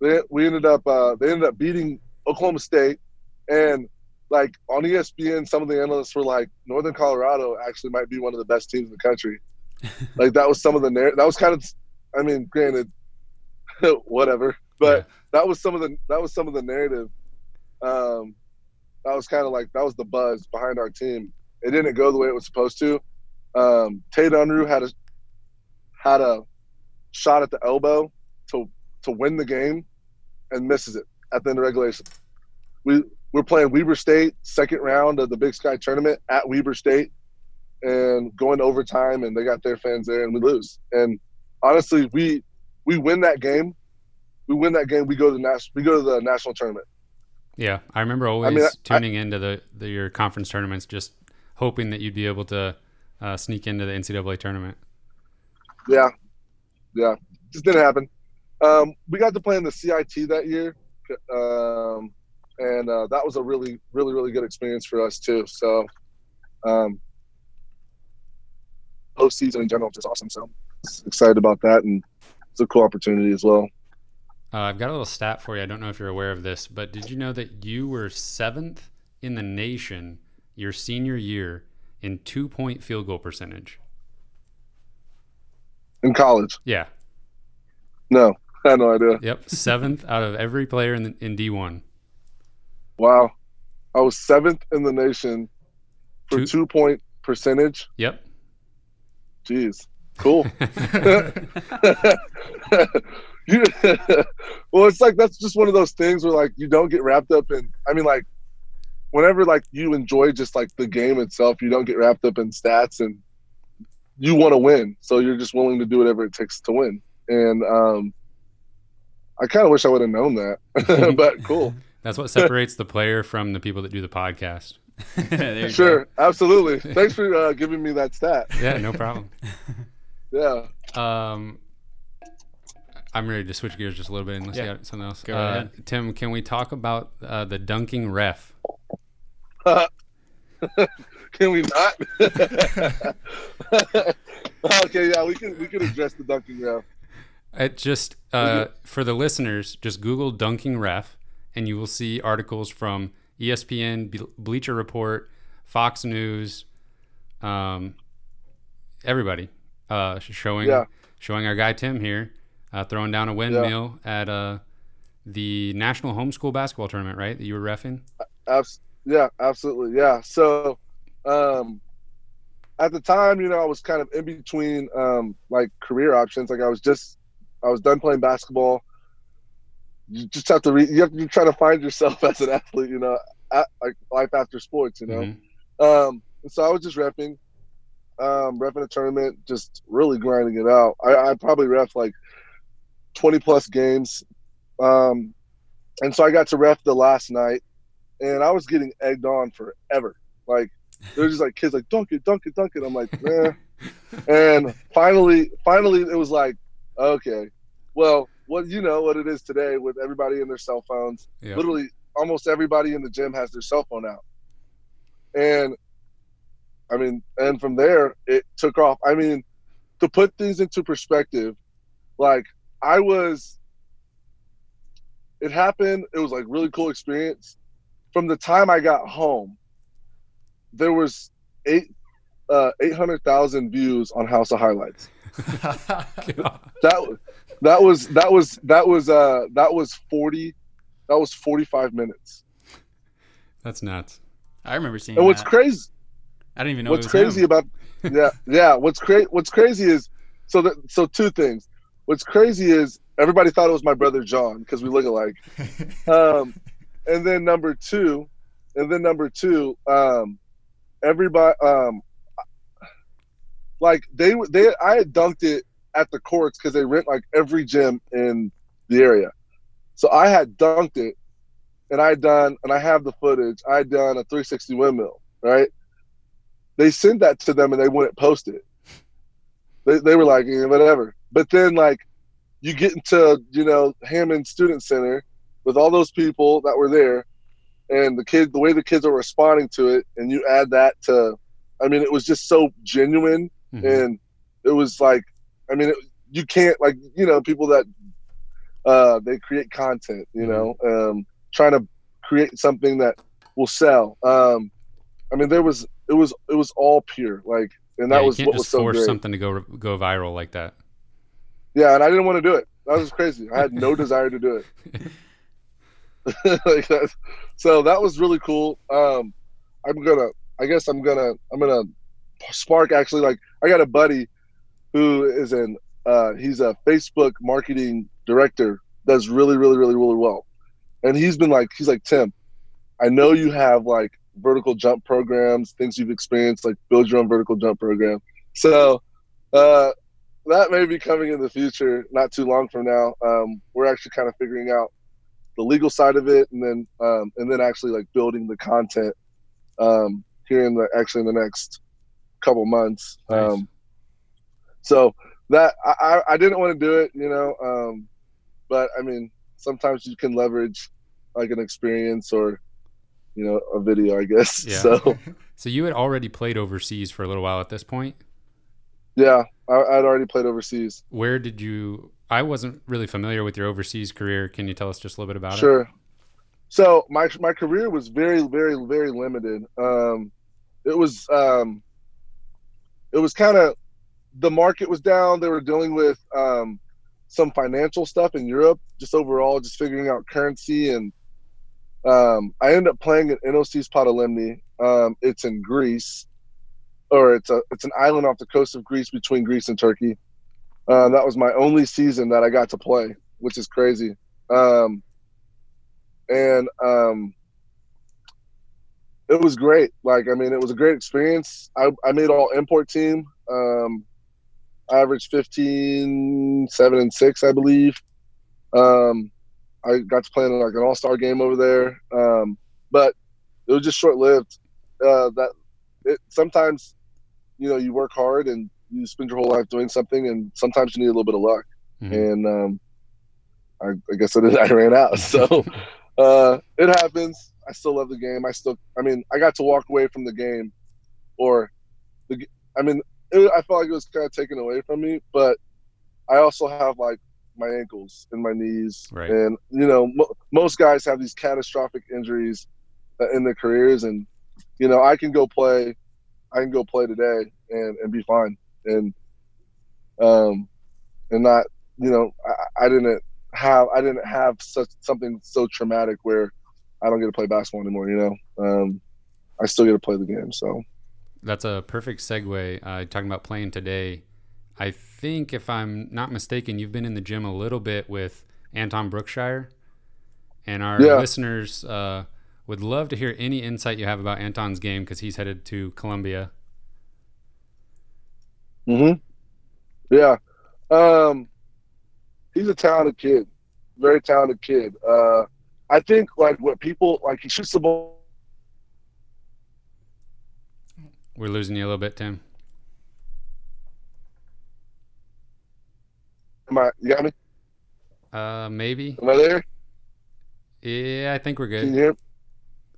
S4: They, we ended up uh, they ended up beating Oklahoma State, and like on ESPN, some of the analysts were like, Northern Colorado actually might be one of the best teams in the country. like that was some of the narr- that was kind of, I mean, granted, whatever, but that was some of the that was some of the narrative. Um, that was kind of like that was the buzz behind our team. It didn't go the way it was supposed to. Um, Tate Unruh had a had a shot at the elbow to to win the game and misses it at the end of regulation. We we're playing Weber State second round of the Big Sky tournament at Weber State and going to overtime and they got their fans there and we lose. And honestly, we we win that game. We win that game. We go to the national. We go to the national tournament.
S1: Yeah, I remember always
S4: mean, I-
S1: tuning into the, the your conference tournaments, just hoping that you'd be able to uh, sneak into the NCAA tournament.
S4: Yeah, yeah, just didn't happen. Um, we got to play in the CIT that year, um, and uh, that was a really, really, really good experience for us too. So, um, postseason in general just awesome. So, excited about that, and it's a cool opportunity as well.
S1: Uh, I've got a little stat for you. I don't know if you're aware of this, but did you know that you were seventh in the nation your senior year in two point field goal percentage?
S4: In college,
S1: Yeah.
S4: no, I had no idea.
S1: Yep. Seventh out of every player in, the, in D1.
S4: Wow, I was seventh in the nation for
S1: Two-
S4: two point percentage.
S1: Yep.
S4: Jeez, cool. You- well, it's like that's just one of those things where like you don't get wrapped up in. I mean, like whenever like you enjoy just like the game itself, you don't get wrapped up in stats and you want to win, so you're just willing to do whatever it takes to win. And um, I kind of wish I would have known that, but cool.
S1: That's what separates the player from the people that do the podcast.
S2: there you
S4: Sure, absolutely. Thanks for uh, giving me that stat.
S1: Yeah, no problem.
S4: Yeah.
S1: Um, I'm ready to switch gears just a little bit unless
S2: Yeah.
S1: you got something else.
S2: Go
S1: uh,
S2: ahead.
S1: Tim, can we talk about uh, the dunking ref?
S4: Can we not? okay, yeah, we can we can address the dunking ref.
S1: It just uh, for the listeners, just Google dunking ref, and you will see articles from ESPN, Bleacher Report, Fox News, um, everybody uh, showing
S4: Yeah.
S1: showing our guy Tim here uh, throwing down a windmill at uh, the national homeschool basketball tournament, right? That you were refing.
S4: Abs- yeah, absolutely. Yeah. So, um, at the time, you know, I was kind of in between, um, like career options. Like I was just, I was done playing basketball. You just have to, re- you have to try to find yourself as an athlete, you know, at, like life after sports, you know.
S1: Mhm.
S4: Um, and so I was just refing, um, refing a tournament, just really grinding it out. I, I probably ref like 20 plus games. Um, and so I got to ref the last night and I was getting egged on forever. Like, there's just like kids like, dunk it, dunk it, dunk it. I'm like, nah. and finally, finally, it was like, okay, well, what you know what it is today with everybody in their cell phones. Literally, almost everybody in the gym has their cell phone out. And I mean, and from there, it took off. I mean, to put things into perspective, like I was, it happened. It was like really cool experience. From the time I got home, there was eight, uh, eight hundred thousand views on House of Highlights. That that was that was that was uh that was forty, that was forty five minutes.
S1: That's nuts.
S2: I remember seeing.
S4: And what's
S2: that.
S4: crazy,
S2: I didn't even know.
S4: what's
S2: it was
S4: crazy
S2: him.
S4: about yeah yeah what's crazy what's crazy is so that so two things. What's crazy is everybody thought it was my brother John because we look alike. Um, and then number two, and then number two, um, everybody um, like they they I had dunked it at the courts because they rent like every gym in the area. So I had dunked it, and I done, and I have the footage. I done a 360 windmill, right? They sent that to them, and they wouldn't post it. They, they were like, eh, whatever. But then, like, you get into, you know, Hammons Student Center with all those people that were there, and the kid, the way the kids are responding to it, and you add that to, I mean, it was just so genuine,
S1: Mhm.
S4: and it was like, I mean, it, you can't like, you know, people that uh, they create content, you know, um, trying to create something that will sell. Um, I mean, there was it was it was all pure, like, and that
S1: yeah, you
S4: was
S1: can't
S4: what
S1: just
S4: was so
S1: force
S4: great.
S1: something to go go viral like that.
S4: Yeah, and I didn't want to do it. That was crazy. I had no desire to do it. like that. So that was really cool. Um, I'm gonna. I guess I'm gonna. I'm gonna spark. Actually, like I got a buddy who is an. Uh, he's a Facebook marketing director. Does really, really, really, really well. And he's been like, he's like Tim. I know you have like vertical jump programs, things you've experienced, like build your own vertical jump program. So uh, that may be coming in the future, not too long from now. Um, we're actually kind of figuring out the legal side of it, and then um, and then actually like building the content um, here in the actually in the next couple months.
S1: Nice.
S4: Um, so that I, I didn't want to do it, you know, um, but I mean sometimes you can leverage like an experience or you know a video, I guess.
S1: Yeah.
S4: So
S1: So you had already played overseas for a little while at this point.
S4: yeah, I, I'd already played overseas.
S1: Where did you? I wasn't really familiar with your overseas career. Can you tell us just a little bit about it?
S4: Sure. So my my career was very very very limited. Um, it was um, it was kind of the market was down. They were dealing with um, some financial stuff in Europe, just overall, just figuring out currency. And um, I ended up playing at NOC's Patalemni. Um, it's in Greece, or it's a it's an island off the coast of Greece between Greece and Turkey. Um, that was my only season that I got to play, which is crazy. Um, and um, it was great. Like, I mean, it was a great experience. I, I made all import team. Um, I averaged 15, 7, and 6, I believe. Um, I got to play in like an all star game over there. Um, but it was just short lived. Uh, that it sometimes, you know, you work hard and you spend your whole life doing something, and sometimes you need a little bit of luck.
S1: Mhm.
S4: And um, I, I guess I, did, I ran out. So uh, it happens. I still love the game. I still, I mean, I got to walk away from the game, or the, I mean, it, I felt like it was kind of taken away from me. But I also have like my ankles and my knees,
S1: Right.
S4: and you know, mo- most guys have these catastrophic injuries uh, in their careers, and you know, I can go play, I can go play today and and be fine. And um, and not you know I, I didn't have I didn't have such something so traumatic where I don't get to play basketball anymore. You know, um, I still get to play the game. So
S1: That's a perfect segue. Uh, talking about playing today, I think if I'm not mistaken, you've been in the gym a little bit with Anton Brookshire, and our
S4: Yeah.
S1: listeners uh, would love to hear any insight you have about Anton's game because he's headed to Columbia.
S4: hmm Yeah. Um, he's a talented kid, very talented kid. Uh, I think like what people like he shoots the ball.
S1: We're losing you a little bit, Tim.
S4: Am I? You got me?
S1: Uh, maybe.
S4: Am I there?
S1: Yeah, I think we're
S4: Can you
S1: good.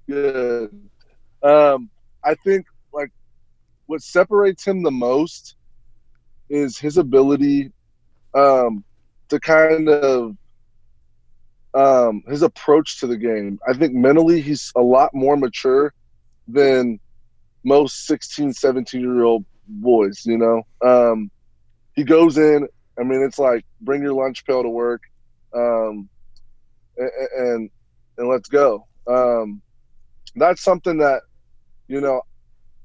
S4: hear? Good. Um, I think like what separates him the most is his ability um, to kind of um, his approach to the game. I think mentally he's a lot more mature than most 16, 17 year old boys, you know. Um, he goes in, I mean, it's like bring your lunch pail to work. Um, a- a- and and let's go. Um, that's something that you know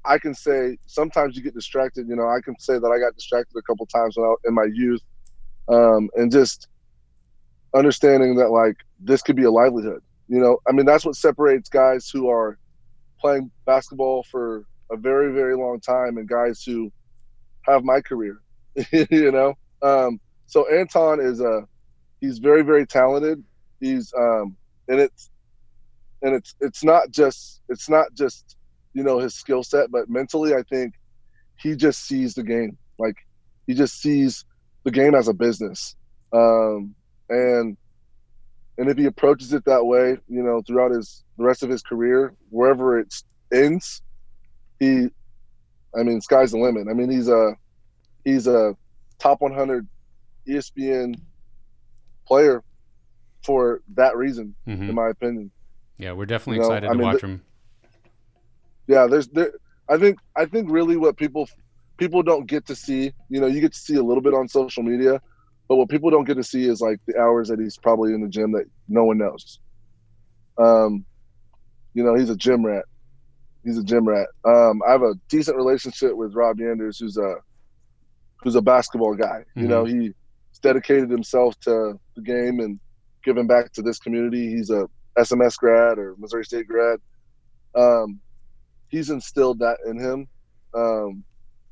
S4: I can say. Sometimes you get distracted. You know, I can say that I got distracted a couple times when I, in my youth, um, and just understanding that like this could be a livelihood. You know, I mean that's what separates guys who are playing basketball for a very very long time and guys who have my career. you know, um, so Anton is a he's very very talented. He's um, and it's and it's it's not just it's not just you know his skill set, but mentally I think he just sees the game like he just sees the game as a business, um, and and if he approaches it that way, you know, throughout his the rest of his career, wherever it ends, he, I mean, sky's the limit. I mean, he's a he's a top 100 ESPN player for that reason,
S1: hmm
S4: in my opinion.
S1: Yeah, we're definitely
S4: You know,
S1: excited
S4: I
S1: to
S4: mean,
S1: watch
S4: the-
S1: him.
S4: yeah there's there i think i think really what people people don't get to see you know you get to see a little bit on social media but what people don't get to see is like the hours that he's probably in the gym that no one knows. Um you know he's a gym rat. He's a gym rat. Um i have a decent relationship with rob yanders who's a who's a basketball guy. You know he's dedicated himself to the game and giving back to this community. He's a sms grad or missouri state grad. Um he's instilled that in him um,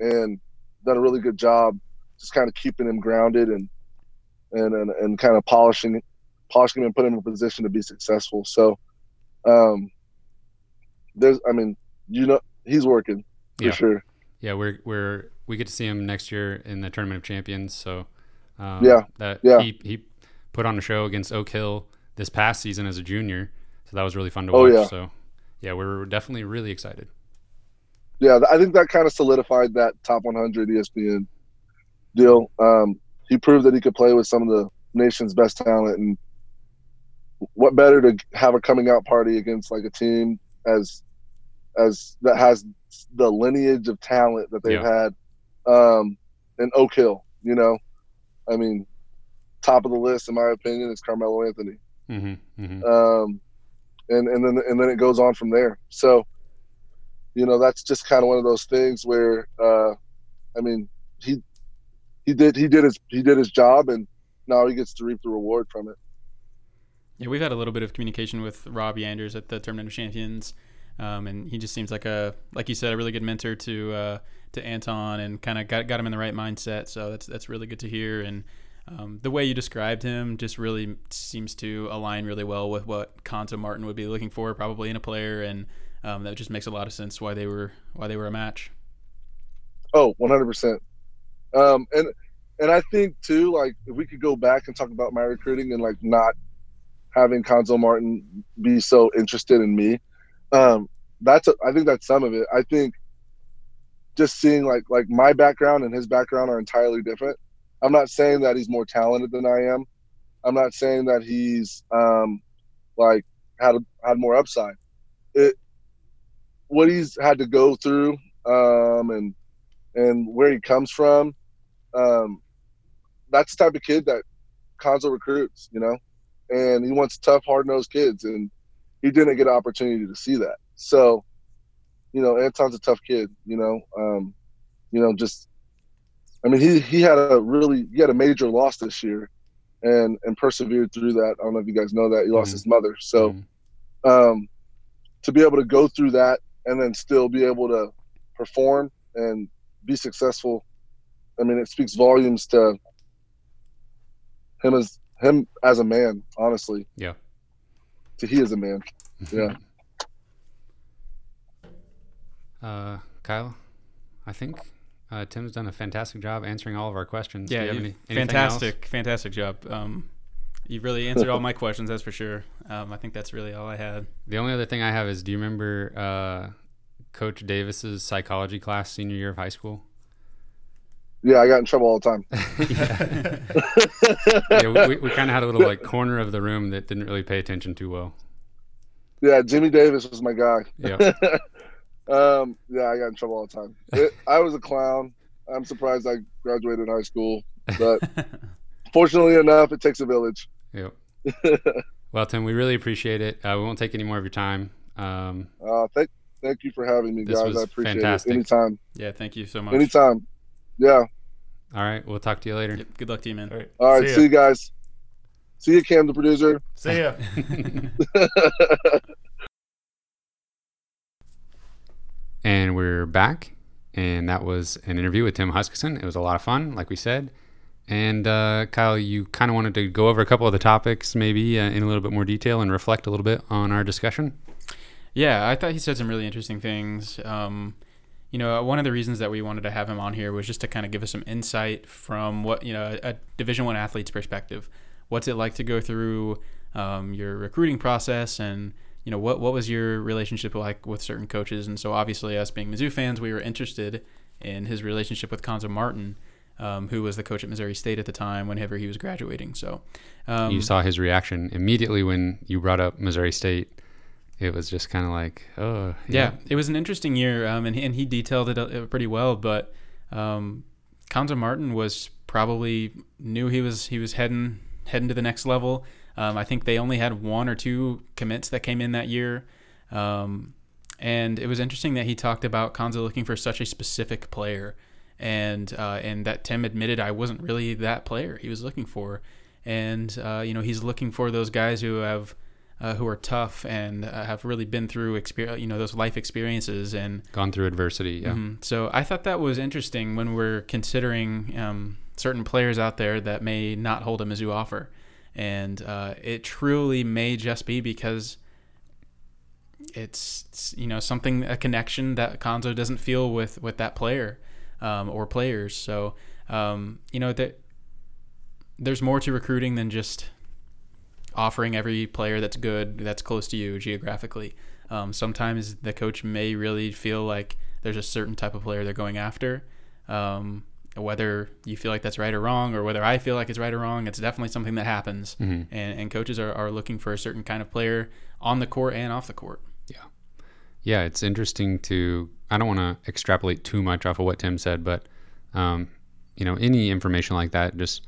S4: and done a really good job just kind of keeping him grounded and and and, and kind of polishing polishing him and putting him in a position to be successful so um there's i mean you know he's working for
S1: Yeah.
S4: sure
S1: Yeah, we're we're we get to see him next year in the Tournament of Champions. So um,
S4: Yeah,
S1: that
S4: yeah.
S1: he he put on a show against Oak Hill this past season as a junior. So that was really fun to
S4: Oh,
S1: watch.
S4: yeah.
S1: So yeah, we're definitely really excited.
S4: yeah i think that kind of solidified that top 100 espn deal um he proved that he could play with some of the nation's best talent. And what better to have a coming out party against like a team as as that has the lineage of talent that they've had um in oak hill you know? I mean top of the list in my opinion is carmelo anthony.
S1: Hmm hmm
S4: um, and and then and then it goes on from there. So, you know, that's just kind of one of those things where, uh, I mean, he he did he did his he did his job, and now he gets to reap the reward from it.
S2: Yeah, we've had a little bit of communication with Rob Yanders at the Tournament of Champions, um, and he just seems like a, like you said, a really good mentor to uh, to Anton, and kind of got got him in the right mindset. So that's that's really good to hear. And um, the way you described him just really seems to align really well with what Cuonzo Martin would be looking for, probably in a player, and um, that just makes a lot of sense why they were why they were a match.
S4: Oh, one hundred percent. Um, and and I think too, like if we could go back and talk about my recruiting and like not having Cuonzo Martin be so interested in me, um, that's a, I think that's some of it. I think just seeing like like my background and his background are entirely different. I'm not saying that he's more talented than I am. I'm not saying that he's um, like had had more upside. It what he's had to go through um, and and where he comes from, um, that's the type of kid that Cuonzo recruits, you know, and he wants tough, hard nosed kids, and he didn't get an opportunity to see that. So, you know, Anton's a tough kid, you know, um, you know, just, I mean, he he had a really he had a major loss this year, and and persevered through that. I don't know if you guys know that he lost
S1: Mhm.
S4: his mother, so
S1: Mhm.
S4: um, to be able to go through that and then still be able to perform and be successful, I mean, it speaks volumes to him as him as a man. Honestly,
S1: Yeah.
S4: to he as a man. Yeah.
S1: Uh, Kyle, I think uh, Tim's done a fantastic job answering all of our questions.
S2: Yeah,
S1: Do you have
S2: you-
S1: any, anything else?
S2: fantastic, fantastic job. Um, you really answered all my questions, that's for sure. Um, I think that's really all I had.
S1: The only other thing I have is, do you remember uh, Coach Davis's psychology class senior year of high school?
S4: Yeah, I got in trouble all the time.
S1: yeah, we, we kind of had a little like corner of the room that didn't really pay attention too well.
S4: Yeah, Jimmy Davis was my guy.
S1: Yeah,
S4: um, yeah, I got in trouble all the time. It, I was a clown. I'm surprised I graduated high school, but fortunately enough, it takes a village.
S1: yeah. Well, Tim, we really appreciate it. Uh, we won't take any more of your time. Um,
S4: Uh, thank, thank you for having me, guys. I appreciate
S1: fantastic.
S4: it. Anytime,
S2: yeah, thank you so much.
S4: anytime. Yeah.
S1: all right, we'll talk to you later.
S2: Yep, good luck to you, man.
S3: All right.
S4: All right.
S3: See
S4: See, you guys. See you, Cam, the producer.
S3: See ya.
S1: And we're back. And that was an interview with Tim Huskisson. It was a lot of fun, like we said. And uh, Kyle, you kind of wanted to go over a couple of the topics, maybe uh, in a little bit more detail, and reflect a little bit on our discussion.
S2: Yeah, I thought he said some really interesting things. Um, you know, one of the reasons that we wanted to have him on here was just to kind of give us some insight from what you know a Division One athlete's perspective. What's it like to go through um, your recruiting process, and you know what what was your relationship like with certain coaches? And so, obviously, us being Mizzou fans, we were interested in his relationship with Cuonzo Martin, um, who was the coach at Missouri State at the time whenever he was graduating. So, um,
S1: you saw his reaction immediately when you brought up Missouri State. It was just kind of like, oh,
S2: Yeah, it was an interesting year, um, and he, and he detailed it uh, pretty well. But um, Cuonzo Martin was probably knew he was he was heading heading to the next level. Um, I think they only had one or two commits that came in that year, um, and it was interesting that he talked about Cuonzo looking for such a specific player, and uh, and that Tim admitted I wasn't really that player he was looking for, and uh, you know he's looking for those guys who have uh, who are tough and uh, have really been through experience, you know, those life experiences. And
S1: gone through adversity. Yeah.
S2: mhm. so I thought that was interesting when we're considering um, certain players out there that may not hold a Mizzou offer. And uh, it truly may just be because it's, it's, you know, something, a connection that Cuonzo doesn't feel with, with that player um, or players. So, um, you know, that there's more to recruiting than just offering every player that's good that's close to you geographically. Um, sometimes the coach may really feel like there's a certain type of player they're going after. Um, whether you feel like that's right or wrong, or whether I feel like it's right or wrong, it's definitely something that happens.
S1: Mhm.
S2: And, and coaches are, are looking for a certain kind of player on the court and off the court.
S1: Yeah. Yeah, it's interesting to. I don't want to extrapolate too much off of what Tim said, but um, you know, any information like that just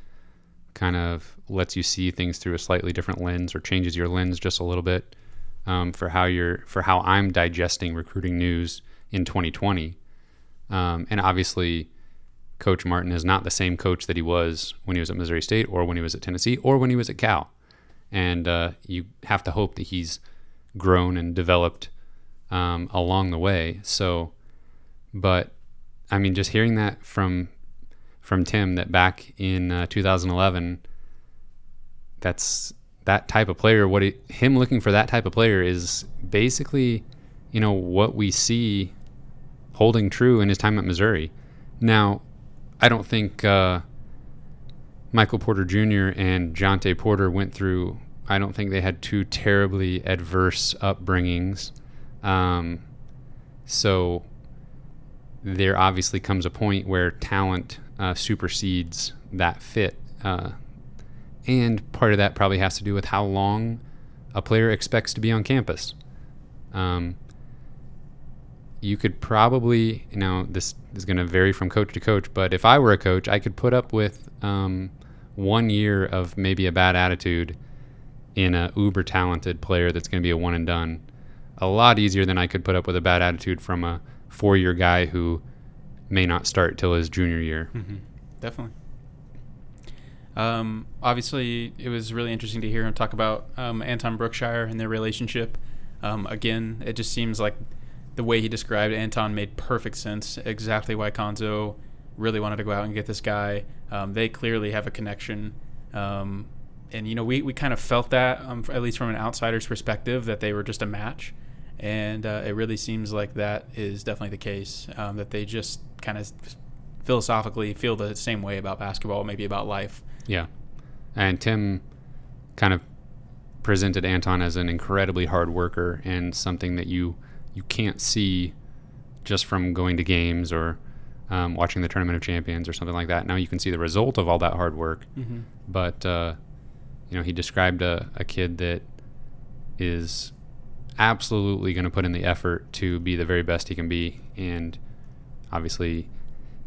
S1: kind of lets you see things through a slightly different lens or changes your lens just a little bit um, for how you're for how I'm digesting recruiting news in 2020. Um, and obviously, Coach Martin is not the same coach that he was when he was at Missouri State or when he was at Tennessee or when he was at Cal. And uh, you have to hope that he's grown and developed um, along the way. So, but I mean, just hearing that from from Tim that back in uh, 2011, that's that type of player. What it, him looking for that type of player is basically, you know, what we see holding true in his time at Missouri. Now, I don't think uh, Michael Porter Jr. and Jontay Porter went through. I don't think they had two terribly adverse upbringings. Um, so there obviously comes a point where talent uh, supersedes that fit. Uh, and part of that probably has to do with how long a player expects to be on campus. Um, you could probably, you know, this is going to vary from coach to coach, but if I were a coach, I could put up with um, one year of maybe a bad attitude in a uber talented player that's going to be a one and done a lot easier than I could put up with a bad attitude from a four year guy who may not start till his junior year.
S2: Mm-hmm. Definitely. Um, obviously, it was really interesting to hear him talk about um, Anton Brookshire and their relationship. Um, again, it just seems like the way he described Anton made perfect sense. Exactly why Cuonzo really wanted to go out and get this guy. Um, they clearly have a connection. Um, and, you know, we, we kind of felt that, um, at least from an outsider's perspective, that they were just a match. And uh, it really seems like that is definitely the case, that they just kind of philosophically feel the same way about basketball, maybe about life.
S1: Yeah. And Tim kind of presented Anton as an incredibly hard worker and something that you you can't see just from going to games or um, watching the Tournament of Champions or something like that. Now you can see the result of all that hard work.
S2: Mm-hmm.
S1: But uh, you know, he described a, a kid that is absolutely going to put in the effort to be the very best he can be. And obviously,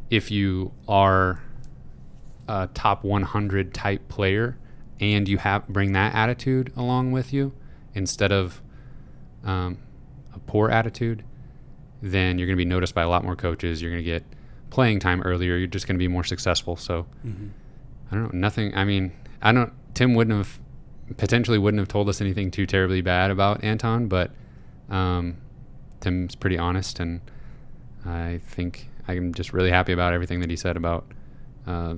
S1: if you are a top 100 type player and you have bring that attitude along with you instead of um, a poor attitude, then you're going to be noticed by a lot more coaches. You're going to get playing time earlier. You're just going to be more successful. So
S2: Mm-hmm.
S1: I don't know. Nothing. I mean, I don't. Tim wouldn't have potentially wouldn't have told us anything too terribly bad about Anton, but um, Tim's pretty honest, and I think I'm just really happy about everything that he said about uh,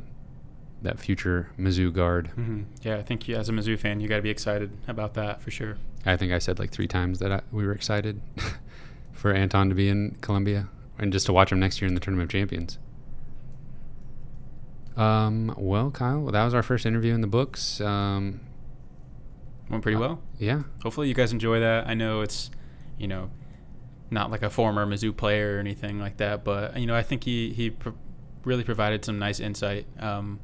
S1: that future Mizzou guard.
S2: Mm-hmm. Yeah, I think you, as a Mizzou fan, you got to be excited about that for sure.
S1: I think I said like three times that I, we were excited for Anton to be in Columbia and just to watch him next year in the Tournament of Champions. Um, well, Kyle, well, that was our first interview in the books. Um,
S2: Went pretty well.
S1: yeah,
S2: Hopefully, you guys enjoy that. I know it's, you know, not like a former Mizzou player or anything like that, but you know, I think he he pro- really provided some nice insight um,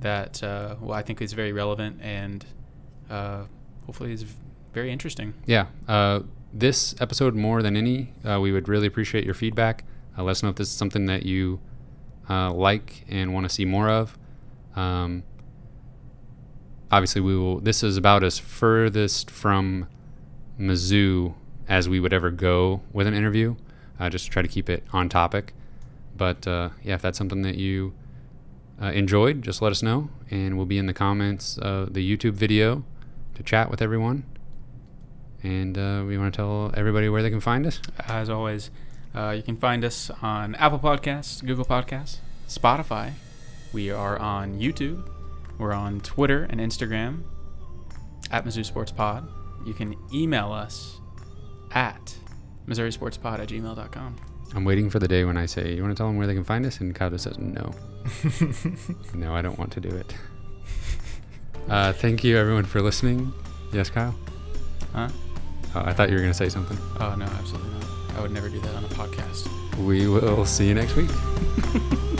S2: that uh, well, I think is very relevant and uh, hopefully is very interesting.
S1: yeah. Uh, this episode, more than any, uh, we would really appreciate your feedback. Uh, let us know if this is something that you uh, like and want to see more of. Um, obviously, we will. This is about as furthest from Mizzou as we would ever go with an interview, just to try to keep it on topic. But uh, yeah, if that's something that you uh, enjoyed, just let us know, and we'll be in the comments of the YouTube video to chat with everyone. And uh, we want to tell everybody where they can find us.
S2: As always, uh, you can find us on Apple Podcasts, Google Podcasts, Spotify. We are on YouTube. We're on Twitter and Instagram at Mizzou Sports Pod. You can email us at MissouriSportsPod at gmail.com.
S1: I'm waiting for the day when I say, "You want to tell them where they can find us?" And Kyle just says, "No, no, I don't want to do it." Uh, thank you, everyone, for listening. Yes, Kyle.
S2: Huh?
S1: Oh, I thought you were going to say something.
S2: Oh, no, absolutely not. I would never do that on a podcast.
S1: We will see you next week.